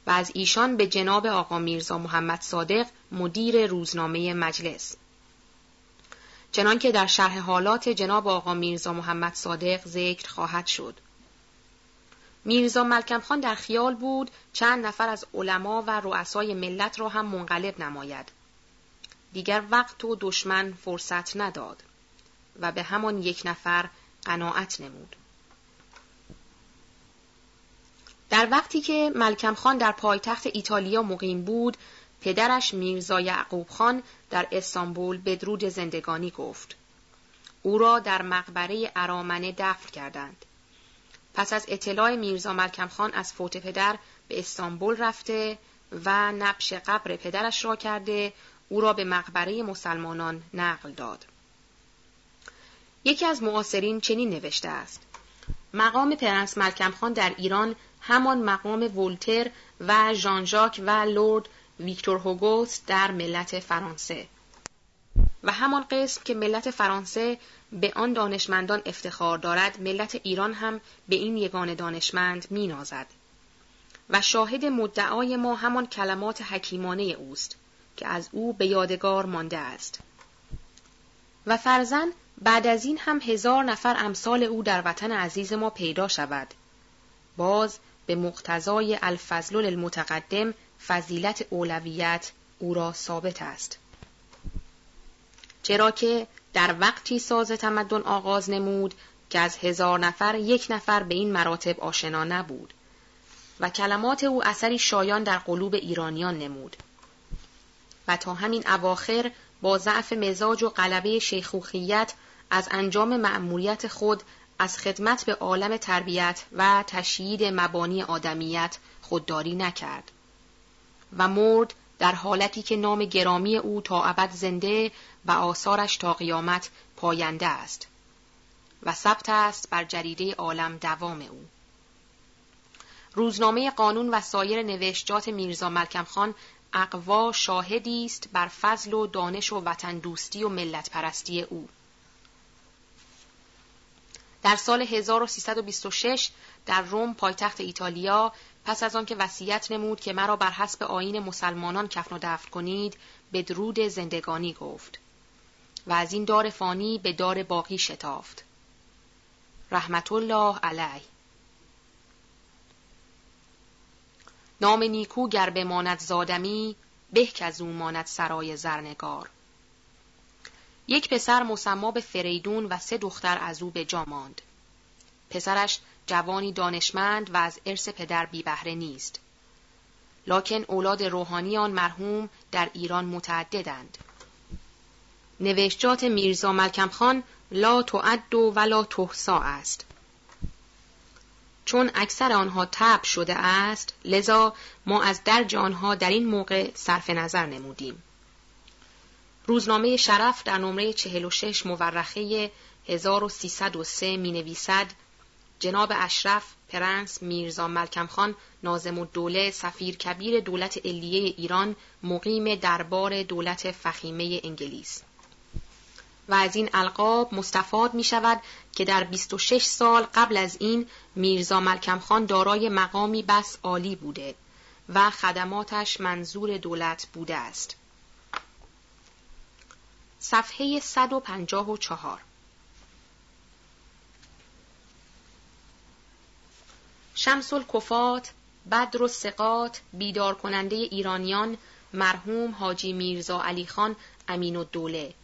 و از ایشان به جناب آقا میرزا محمد صادق مدیر روزنامه مجلس چنانکه در شرح حالات جناب آقا میرزا محمد صادق ذکر خواهد شد میرزا ملکم خان در خیال بود چند نفر از علما و رؤسای ملت را هم منقلب نماید. دیگر وقت و دشمن فرصت نداد و به همان یک نفر قناعت نمود. در وقتی که ملکم خان در پایتخت ایتالیا مقیم بود، پدرش میرزا یعقوب خان در استانبول بدرود زندگانی گفت. او را در مقبره ارامنه دفن کردند. پس از اطلاع میرزا ملکم خان از فوت پدر به استانبول رفته و نبش قبر پدرش را کرده او را به مقبره مسلمانان نقل داد. یکی از معاصرین چنین نوشته است. مقام پرنس ملکم خان در ایران همان مقام ولتر و ژان ژاک و لورد ویکتور هوگوست در ملت فرانسه و همان قسم که ملت فرانسه به آن دانشمندان افتخار دارد ملت ایران هم به این یگان دانشمند می نازد. و شاهد مدعای ما همان کلمات حکیمانه اوست که از او به یادگار مانده است. و فرزن بعد از این هم هزار نفر امثال او در وطن عزیز ما پیدا شود. باز به مقتضای الفضل المتقدم فضیلت اولویت او را ثابت است. چرا که در وقتی ساز تمدن آغاز نمود که از هزار نفر یک نفر به این مراتب آشنا نبود و کلمات او اثری شایان در قلوب ایرانیان نمود. و تا همین اواخر با ضعف مزاج و غلبه شیخوخیت از انجام مأموریت خود از خدمت به عالم تربیت و تشیید مبانی آدمیت خودداری نکرد و مرد در حالتی که نام گرامی او تا ابد زنده و آثارش تا قیامت پاینده است و ثبت است بر جریده عالم دوام او. روزنامه قانون و سایر نوشتجات میرزا ملکم خان اقوا شاهدی است بر فضل و دانش و وطن دوستی و ملت پرستی او. در سال 1326 در روم پایتخت ایتالیا پس از آنکه وصیت نمود که مرا بر حسب آین مسلمانان کفن و دفن کنید به زندگانی گفت. و از این دار فانی به دار باقی شتافت. رحمت الله علی نام نیکو گر بماند زادمی به که از او ماند سرای زرنگار. یک پسر مسما به فریدون و سه دختر از او به جا ماند. پسرش جوانی دانشمند و از ارث پدر بی بهره نیست. لکن اولاد روحانی آن مرحوم در ایران متعددند. نوشتجات میرزا ملکم خان لا تعد و ولا تحسا است. چون اکثر آنها تب شده است لذا ما از درج آنها در این موقع صرف نظر نمودیم. روزنامه شرف در نمره 46 مورخه 1303 می نویسد جناب اشرف پرنس میرزا ملکم خان نازم الدوله سفیر کبیر دولت علیه ایران مقیم دربار دولت فخیمه انگلیس. و از این القاب مستفاد می شود که در 26 سال قبل از این میرزا ملکم خان دارای مقامی بس عالی بوده و خدماتش منظور دولت بوده است. صفحه 154 شمس الکفات بدر و سقات بیدار کننده ایرانیان مرحوم حاجی میرزا علی خان امین الدوله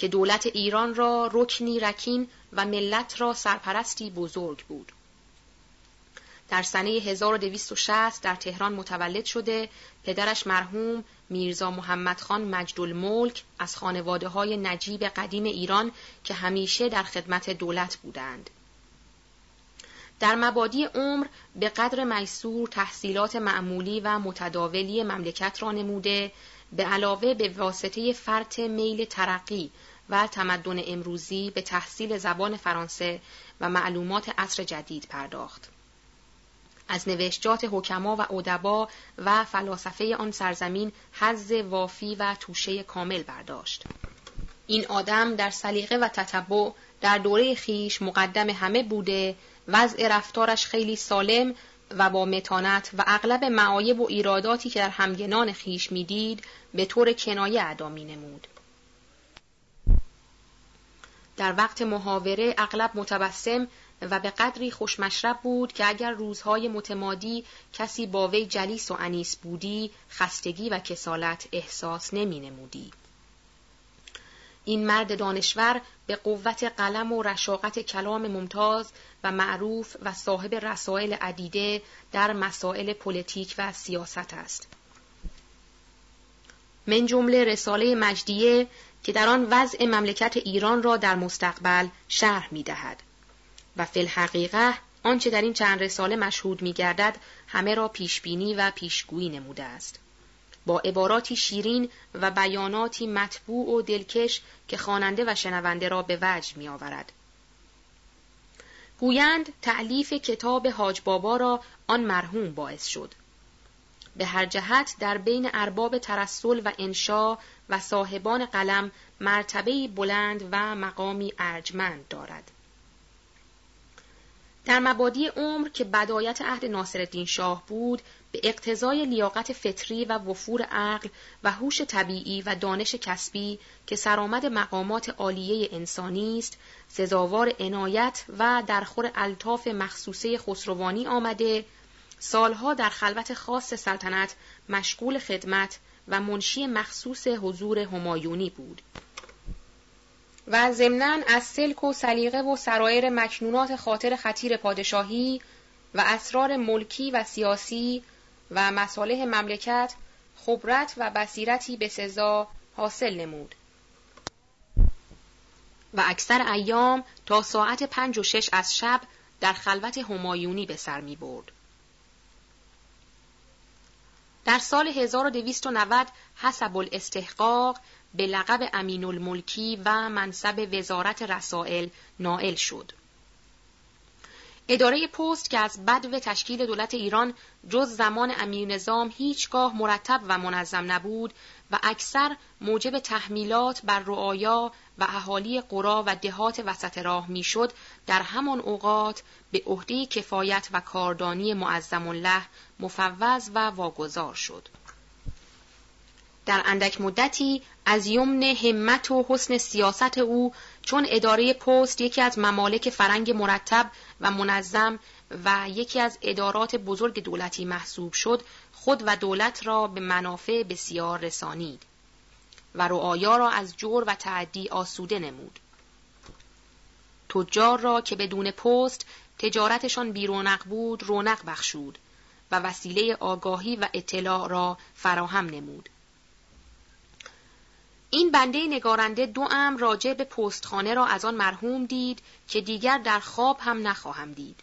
که دولت ایران را رکنی رکین و ملت را سرپرستی بزرگ بود. در سنه 1260 در تهران متولد شده پدرش مرحوم میرزا محمد خان مجد الملک از خانواده های نجیب قدیم ایران که همیشه در خدمت دولت بودند. در مبادی عمر به قدر میسور تحصیلات معمولی و متداولی مملکت را نموده به علاوه به واسطه فرط میل ترقی و تمدن امروزی به تحصیل زبان فرانسه و معلومات عصر جدید پرداخت. از نوشتجات حکما و ادبا و فلاسفه آن سرزمین حز وافی و توشه کامل برداشت. این آدم در سلیقه و تتبع در دوره خیش مقدم همه بوده وضع رفتارش خیلی سالم و با متانت و اغلب معایب و ایراداتی که در همگنان خیش می‌دید به طور کنایه ادا می نمود. در وقت محاوره اغلب متبسم و به قدری خوشمشرب بود که اگر روزهای متمادی کسی با وی جلیس و انیس بودی خستگی و کسالت احساس نمی نمودی. این مرد دانشور به قوت قلم و رشاقت کلام ممتاز و معروف و صاحب رسائل عدیده در مسائل پلیتیک و سیاست است. من جمله رساله مجدیه که در آن وضع مملکت ایران را در مستقبل شرح می دهد و فی الحقیقه آنچه در این چند رساله مشهود می گردد همه را پیشبینی و پیشگویی نموده است. با عباراتی شیرین و بیاناتی مطبوع و دلکش که خواننده و شنونده را به وجه می آورد. گویند تعلیف کتاب حاج بابا را آن مرحوم باعث شد. به هر جهت در بین ارباب ترسل و انشا و صاحبان قلم مرتبه بلند و مقامی ارجمند دارد. در مبادی عمر که بدایت عهد ناصرالدین شاه بود به اقتضای لیاقت فطری و وفور عقل و هوش طبیعی و دانش کسبی که سرآمد مقامات عالیه انسانی است سزاوار عنایت و درخور الطاف مخصوصه خسروانی آمده سالها در خلوت خاص سلطنت مشغول خدمت و منشی مخصوص حضور همایونی بود و ضمناً از سلک و سلیقه و سرایر مکنونات خاطر خطیر پادشاهی و اسرار ملکی و سیاسی و مصالح مملکت خبرت و بصیرتی به سزا حاصل نمود و اکثر ایام تا ساعت پنج و شش از شب در خلوت همایونی به سر می برد. در سال 1290 حسب الاستحقاق به لقب امین الملکی و منصب وزارت رسائل نائل شد. اداره پست که از بدو تشکیل دولت ایران جز زمان امیر نظام هیچگاه مرتب و منظم نبود و اکثر موجب تحمیلات بر رعایا و اهالی قرا و دهات وسط راه می‌شد در همان اوقات به عهده کفایت و کاردانی معظم الله مفوض و واگذار شد. در اندک مدتی از یمن همت و حسن سیاست او چون اداره پست یکی از ممالک فرنگ مرتب و منظم و یکی از ادارات بزرگ دولتی محسوب شد خود و دولت را به منافع بسیار رسانید و رعایا را از جور و تعدی آسوده نمود. تجار را که بدون پست تجارتشان بیرونق بود رونق بخشود و وسیله آگاهی و اطلاع را فراهم نمود. این بنده نگارنده دو ام راجع به پستخانه را از آن مرحوم دید که دیگر در خواب هم نخواهم دید.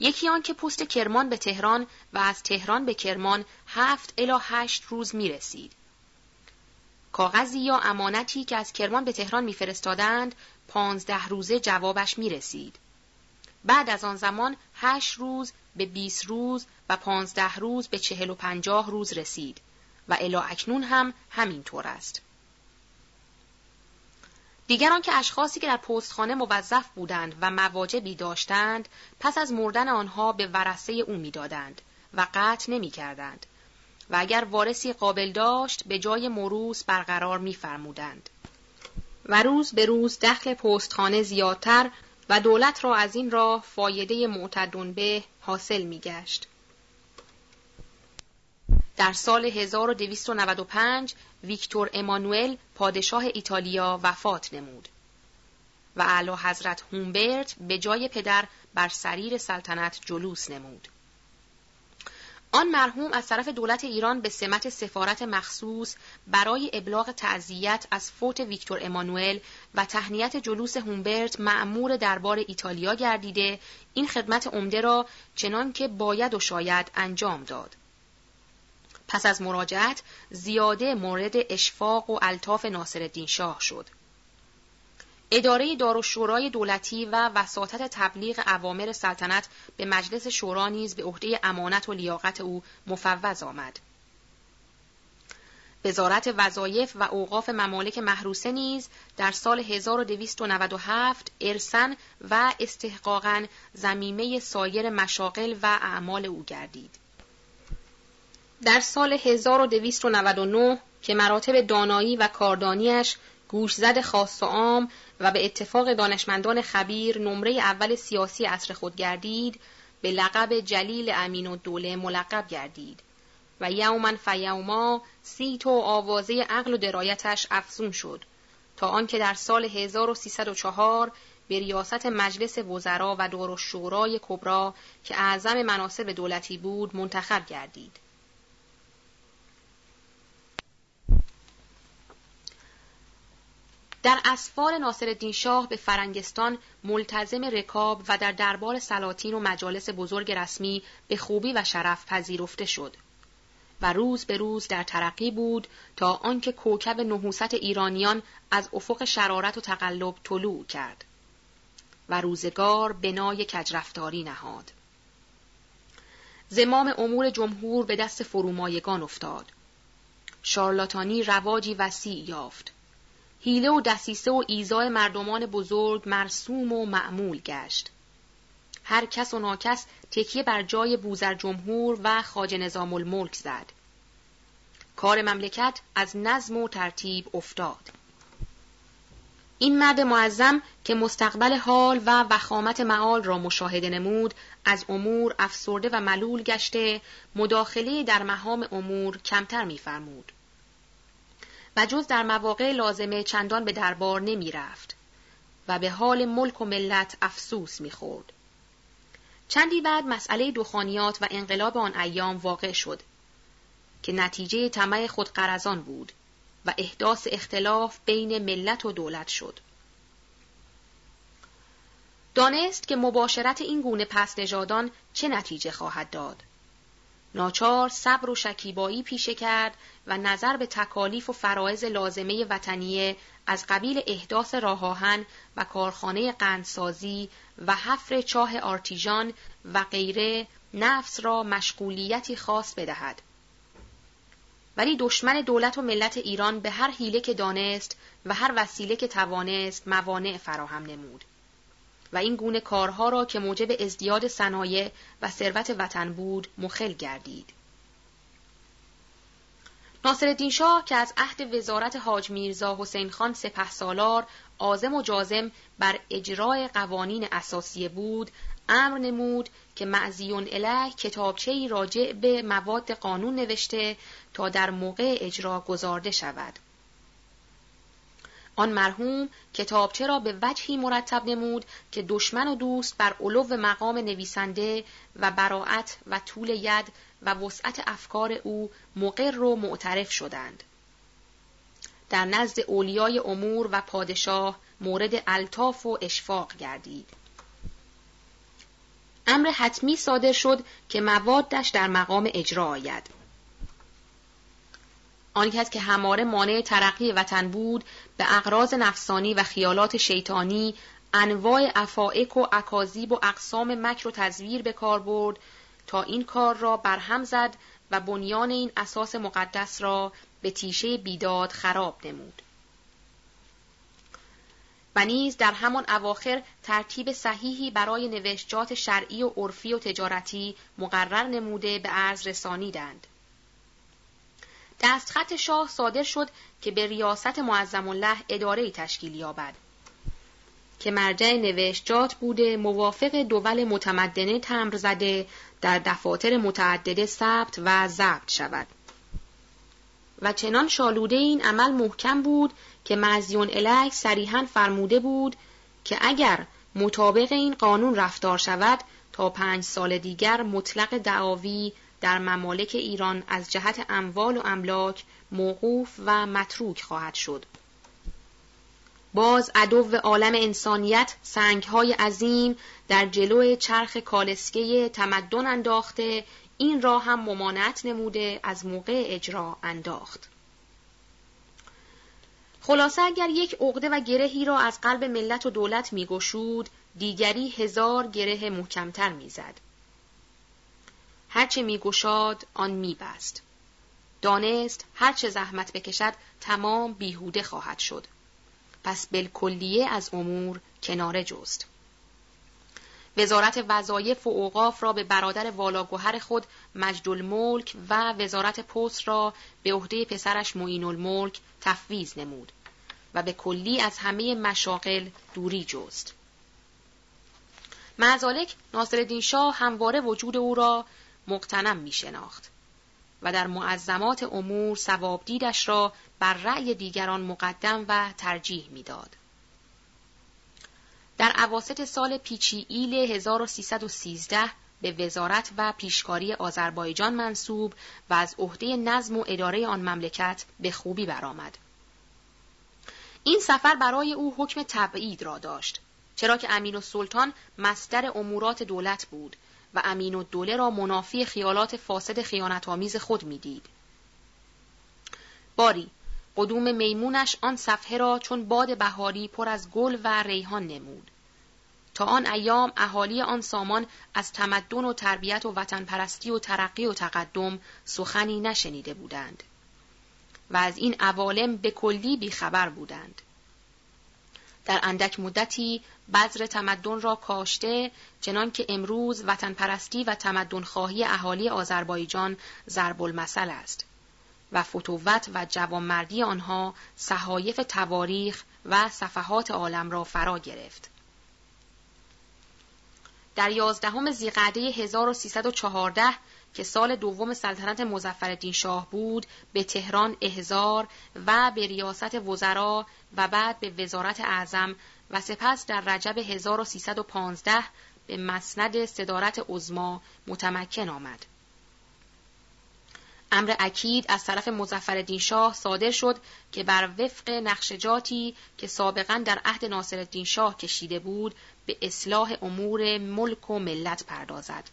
یکی آن که پست کرمان به تهران و از تهران به کرمان هفت الا هشت روز می رسید. کاغذی یا امانتی که از کرمان به تهران میفرستادند پانزده روزه جوابش می رسید. بعد از آن زمان هشت روز به بیست روز و پانزده روز به چهل و پنجاه روز رسید و الا اکنون هم همین طور است. دیگران که اشخاصی که در پستخانه موظف بودند و مواجبی داشتند پس از مردن آنها به ورسه او می‌دادند و قطع نمی کردند و اگر وارثی قابل داشت به جای مروس برقرار میفرمودند و روز به روز دخل پستخانه زیادتر و دولت را از این راه فایده معتدون به حاصل میگشت. در سال 1295 ویکتور امانوئل پادشاه ایتالیا وفات نمود و اعلی حضرت هومبرت به جای پدر بر سریر سلطنت جلوس نمود. آن مرحوم از طرف دولت ایران به سمت سفارت مخصوص برای ابلاغ تعذیت از فوت ویکتور امانوئل و تهنیت جلوس هومبرت معمور دربار ایتالیا گردیده این خدمت عمده را چنان که باید و شاید انجام داد. پس از مراجعت زیاده مورد اشفاق و الطاف ناصرالدین شاه شد. اداره دار شورای دولتی و وساطت تبلیغ اوامر سلطنت به مجلس شورا نیز به عهده امانت و لیاقت او مفوض آمد. وزارت وظایف و اوقاف ممالک محروسه نیز در سال 1297 ارسن و استحقاقا زمیمه سایر مشاغل و اعمال او گردید. در سال 1299 که مراتب دانایی و کاردانیش گوشزد خاص و عام و به اتفاق دانشمندان خبیر نمره اول سیاسی عصر خود گردید به لقب جلیل امین و دوله ملقب گردید و یومن فیوما سیت و آوازه عقل و درایتش افزون شد تا آنکه در سال 1304 به ریاست مجلس وزرا و دور شورای کبرا که اعظم مناسب دولتی بود منتخب گردید. در اسفار ناصرالدین شاه به فرنگستان ملتزم رکاب و در دربار سلاطین و مجالس بزرگ رسمی به خوبی و شرف پذیرفته شد و روز به روز در ترقی بود تا آنکه کوکب نحوست ایرانیان از افق شرارت و تقلب طلوع کرد و روزگار بنای کجرفتاری نهاد. زمام امور جمهور به دست فرومایگان افتاد. شارلاتانی رواجی وسیع یافت. حیله و دسیسه و ایزای مردمان بزرگ مرسوم و معمول گشت. هر کس و ناکس تکیه بر جای بوزر جمهور و خاج نظام الملک زد. کار مملکت از نظم و ترتیب افتاد. این مرد معظم که مستقبل حال و وخامت معال را مشاهده نمود از امور افسرده و ملول گشته مداخله در مهام امور کمتر می‌فرمود. و جز در مواقع لازمه چندان به دربار نمی رفت و به حال ملک و ملت افسوس می خورد. چندی بعد مسئله دخانیات و انقلاب آن ایام واقع شد که نتیجه طمع خود قرزان بود و احداث اختلاف بین ملت و دولت شد. دانست که مباشرت این گونه پس نژادان چه نتیجه خواهد داد. ناچار صبر و شکیبایی پیشه کرد و نظر به تکالیف و فرایز لازمه وطنیه از قبیل احداث راهاهن و کارخانه قندسازی و حفر چاه آرتیژان و غیره نفس را مشغولیتی خاص بدهد. ولی دشمن دولت و ملت ایران به هر حیله که دانست و هر وسیله که توانست موانع فراهم نمود. و این گونه کارها را که موجب ازدیاد صنایع و ثروت وطن بود مخل گردید. ناصرالدین شاه که از عهد وزارت حاج میرزا حسین خان سپه سالار آزم و جازم بر اجرای قوانین اساسی بود امر نمود که معزیون اله کتابچه راجع به مواد قانون نوشته تا در موقع اجرا گذارده شود. آن مرحوم کتابچه را به وجهی مرتب نمود که دشمن و دوست بر علو مقام نویسنده و براعت و طول ید و وسعت افکار او مقر و معترف شدند. در نزد اولیای امور و پادشاه مورد الطاف و اشفاق گردید. امر حتمی صادر شد که موادش در مقام اجرا آید. آن کس که هماره مانع ترقی وطن بود به اقراض نفسانی و خیالات شیطانی انواع افائک و اکاذیب و اقسام مکر و تزویر به کار برد تا این کار را برهم زد و بنیان این اساس مقدس را به تیشه بیداد خراب نمود. و نیز در همان اواخر ترتیب صحیحی برای نوشتجات شرعی و عرفی و تجارتی مقرر نموده به عرض رسانیدند. دستخط شاه صادر شد که به ریاست معظم الله اداره تشکیل یابد که مرجع نوشتجات بوده موافق دول متمدنه تمر زده در دفاتر متعدده ثبت و ضبط شود. و چنان شالوده این عمل محکم بود که مزیون الیک صریحا فرموده بود که اگر مطابق این قانون رفتار شود تا پنج سال دیگر مطلق دعاوی در ممالک ایران از جهت اموال و املاک موقوف و متروک خواهد شد. باز عدو عالم انسانیت سنگهای عظیم در جلو چرخ کالسکه تمدن انداخته این را هم ممانعت نموده از موقع اجرا انداخت. خلاصه اگر یک عقده و گرهی را از قلب ملت و دولت میگشود دیگری هزار گره محکمتر می‌زد. هرچه میگشاد آن میبست. دانست هرچه زحمت بکشد تمام بیهوده خواهد شد. پس بالکلیه از امور کناره جست. وزارت وظایف و اوقاف را به برادر والاگوهر خود مجد الملک و وزارت پست را به عهده پسرش معین الملک تفویض نمود و به کلی از همه مشاقل دوری جست. معزالک ناصرالدین شاه همواره وجود او را مقتنم می شناخت و در معظمات امور سواب دیدش را بر رأی دیگران مقدم و ترجیح می‌داد. در عواست سال پیچی ایل 1313 به وزارت و پیشکاری آذربایجان منصوب و از عهده نظم و اداره آن مملکت به خوبی برآمد. این سفر برای او حکم تبعید را داشت چرا که امین و سلطان مصدر امورات دولت بود و امین و دوله را منافی خیالات فاسد خیانت آمیز خود می‌دید. باری قدوم میمونش آن صفحه را چون باد بهاری پر از گل و ریحان نمود. تا آن ایام اهالی آن سامان از تمدن و تربیت و وطن پرستی و ترقی و تقدم سخنی نشنیده بودند. و از این عوالم به کلی بیخبر بودند. در اندک مدتی بذر تمدن را کاشته چنان که امروز وطن پرستی و تمدن خواهی اهالی آذربایجان ضرب المثل است و فتوت و جوانمردی آنها صحایف تواریخ و صفحات عالم را فرا گرفت. در یازدهم زیقعده 1314 که سال دوم سلطنت مزفر شاه بود به تهران احزار و به ریاست وزرا و بعد به وزارت اعظم و سپس در رجب 1315 به مسند صدارت عزما متمکن آمد. امر اکید از طرف مزفر شاه صادر شد که بر وفق نقشجاتی که سابقا در عهد ناصر شاه کشیده بود به اصلاح امور ملک و ملت پردازد.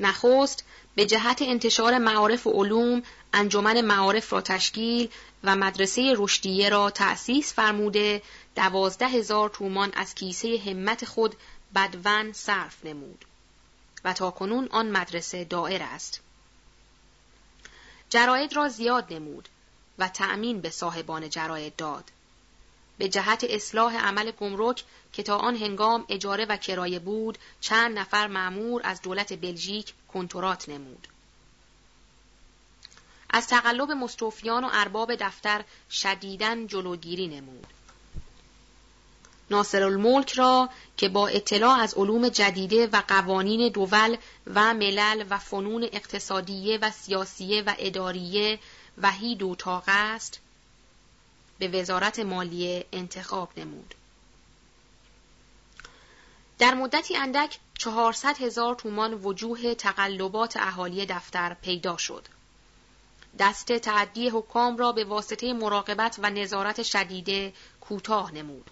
نخست به جهت انتشار معارف و علوم انجمن معارف را تشکیل و مدرسه رشدیه را تأسیس فرموده دوازده هزار تومان از کیسه همت خود بدون صرف نمود و تا کنون آن مدرسه دائر است. جراید را زیاد نمود و تأمین به صاحبان جراید داد. به جهت اصلاح عمل گمرک که تا آن هنگام اجاره و کرایه بود چند نفر معمور از دولت بلژیک کنترات نمود. از تقلب مستوفیان و ارباب دفتر شدیدن جلوگیری نمود. ناصر الملک را که با اطلاع از علوم جدیده و قوانین دول و ملل و فنون اقتصادیه و سیاسیه و اداریه وحید و تاق است به وزارت مالیه انتخاب نمود. در مدتی اندک چهارصد هزار تومان وجوه تقلبات اهالی دفتر پیدا شد. دست تعدی حکام را به واسطه مراقبت و نظارت شدیده کوتاه نمود.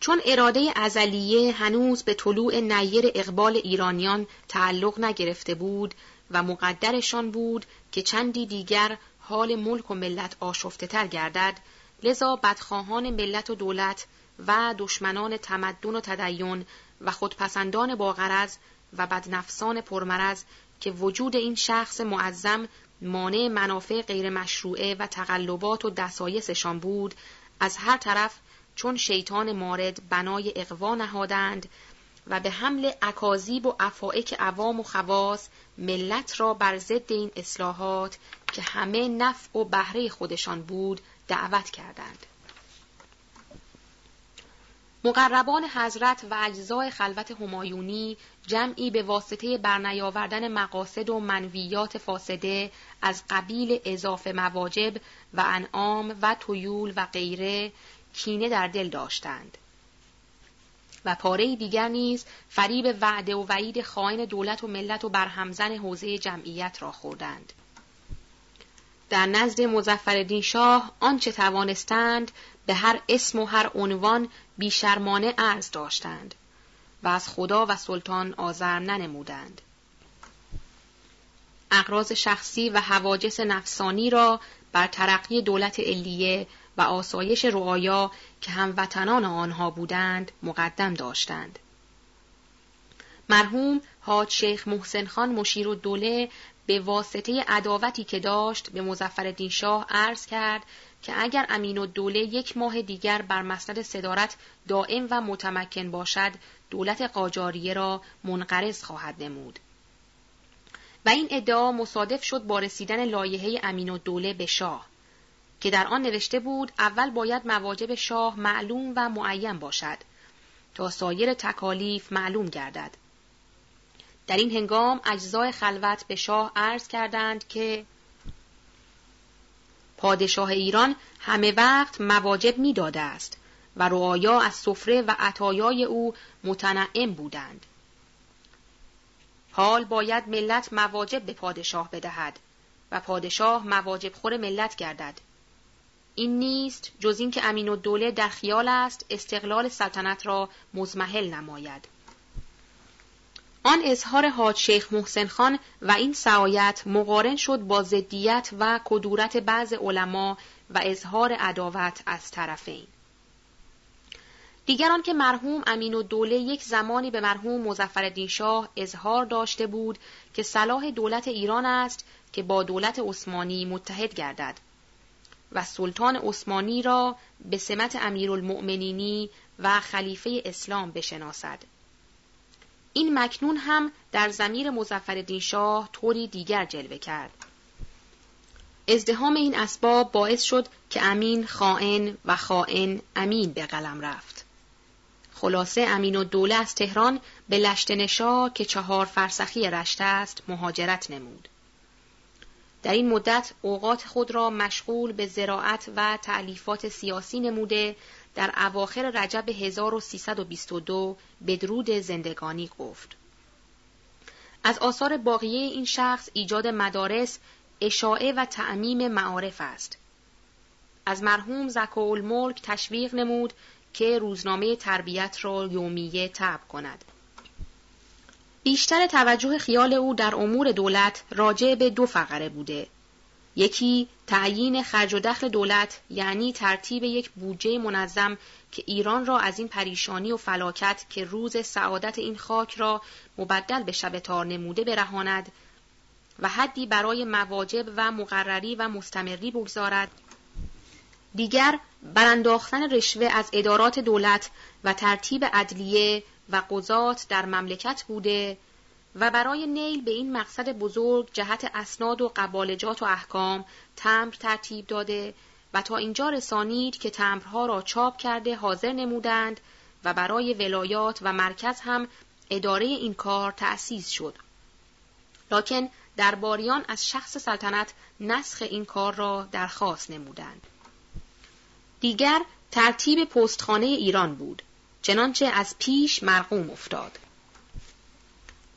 چون اراده ازلیه هنوز به طلوع نیر اقبال ایرانیان تعلق نگرفته بود و مقدرشان بود که چندی دیگر حال ملک و ملت آشفته تر گردد لذا بدخواهان ملت و دولت و دشمنان تمدن و تدین و خودپسندان باغرز و بدنفسان پرمرز که وجود این شخص معظم مانع منافع غیر مشروعه و تقلبات و دسایسشان بود از هر طرف چون شیطان مارد بنای اقوا نهادند و به حمل اکاذیب و افائک عوام و خواص ملت را بر ضد این اصلاحات که همه نفع و بهره خودشان بود دعوت کردند. مقربان حضرت و اجزای خلوت همایونی جمعی به واسطه برنیاوردن مقاصد و منویات فاسده از قبیل اضافه مواجب و انعام و تویول و غیره کینه در دل داشتند. و پاره دیگر نیز فریب وعده و وعید خائن دولت و ملت و برهمزن حوزه جمعیت را خوردند. در نزد مزفر شاه آنچه توانستند به هر اسم و هر عنوان بیشرمانه عرض داشتند و از خدا و سلطان آزرم ننمودند. اقراض شخصی و حواجس نفسانی را بر ترقی دولت علیه و آسایش رعایا که هموطنان آنها بودند مقدم داشتند. مرحوم حاج شیخ محسن خان مشیر و دوله به واسطه عداوتی که داشت به مزفر شاه عرض کرد که اگر امین و دوله یک ماه دیگر بر مسند صدارت دائم و متمکن باشد دولت قاجاریه را منقرض خواهد نمود. و این ادعا مصادف شد با رسیدن لایحه امین و دوله به شاه که در آن نوشته بود اول باید مواجب شاه معلوم و معین باشد تا سایر تکالیف معلوم گردد. در این هنگام اجزای خلوت به شاه عرض کردند که پادشاه ایران همه وقت مواجب می‌داده است و رعایا از سفره و عطایای او متنعم بودند. حال باید ملت مواجب به پادشاه بدهد و پادشاه مواجب خور ملت گردد. این نیست جز اینکه امین و دوله در خیال است استقلال سلطنت را مزمحل نماید. آن اظهار حاج شیخ محسن خان و این سعایت مقارن شد با ضدیت و کدورت بعض علما و اظهار عداوت از طرفین. دیگران که مرحوم امین و دوله یک زمانی به مرحوم مزفر شاه اظهار داشته بود که صلاح دولت ایران است که با دولت عثمانی متحد گردد و سلطان عثمانی را به سمت امیرالمؤمنینی و خلیفه اسلام بشناسد. این مکنون هم در زمیر مزفر شاه طوری دیگر جلوه کرد. ازدهام این اسباب باعث شد که امین خائن و خائن امین به قلم رفت. خلاصه امین و دوله از تهران به لشتنشا که چهار فرسخی رشته است مهاجرت نمود. در این مدت اوقات خود را مشغول به زراعت و تعلیفات سیاسی نموده در اواخر رجب 1322 بدرود زندگانی گفت. از آثار باقیه این شخص ایجاد مدارس، اشاعه و تعمیم معارف است. از مرحوم زکا الملک تشویق نمود که روزنامه تربیت را یومیه تب کند. بیشتر توجه خیال او در امور دولت راجع به دو فقره بوده. یکی تعیین خرج و دخل دولت یعنی ترتیب یک بودجه منظم که ایران را از این پریشانی و فلاکت که روز سعادت این خاک را مبدل به شب تار نموده برهاند و حدی برای مواجب و مقرری و مستمری بگذارد. دیگر برانداختن رشوه از ادارات دولت و ترتیب عدلیه و قضات در مملکت بوده و برای نیل به این مقصد بزرگ جهت اسناد و قبالجات و احکام تمر ترتیب داده و تا اینجا رسانید که تمرها را چاپ کرده حاضر نمودند و برای ولایات و مرکز هم اداره این کار تأسیس شد. لکن درباریان از شخص سلطنت نسخ این کار را درخواست نمودند. دیگر ترتیب پستخانه ایران بود چنانچه از پیش مرقوم افتاد.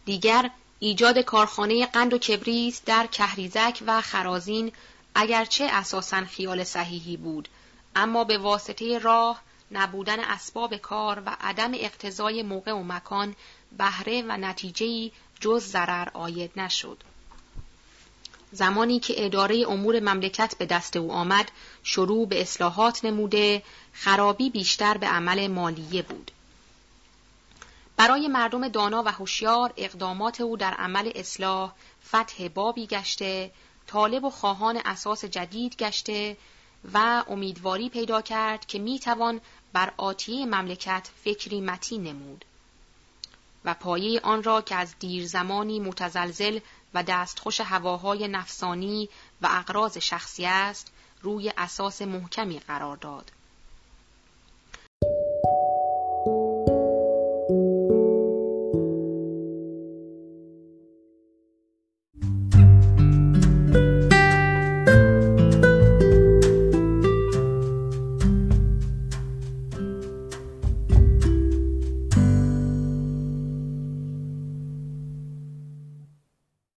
دیگر ایجاد کارخانه قند و کبریت در کهریزک و خرازین اگرچه اساسا خیال صحیحی بود اما به واسطه راه نبودن اسباب کار و عدم اقتضای موقع و مکان بهره و نتیجهی جز ضرر آید نشد. زمانی که اداره امور مملکت به دست او آمد شروع به اصلاحات نموده خرابی بیشتر به عمل مالیه بود برای مردم دانا و هوشیار اقدامات او در عمل اصلاح فتح بابی گشته طالب و خواهان اساس جدید گشته و امیدواری پیدا کرد که می‌توان بر آتیه مملکت فکری متی نمود و پایه آن را که از دیر زمانی متزلزل و دستخوش هواهای نفسانی و اقراض شخصی است روی اساس محکمی قرار داد.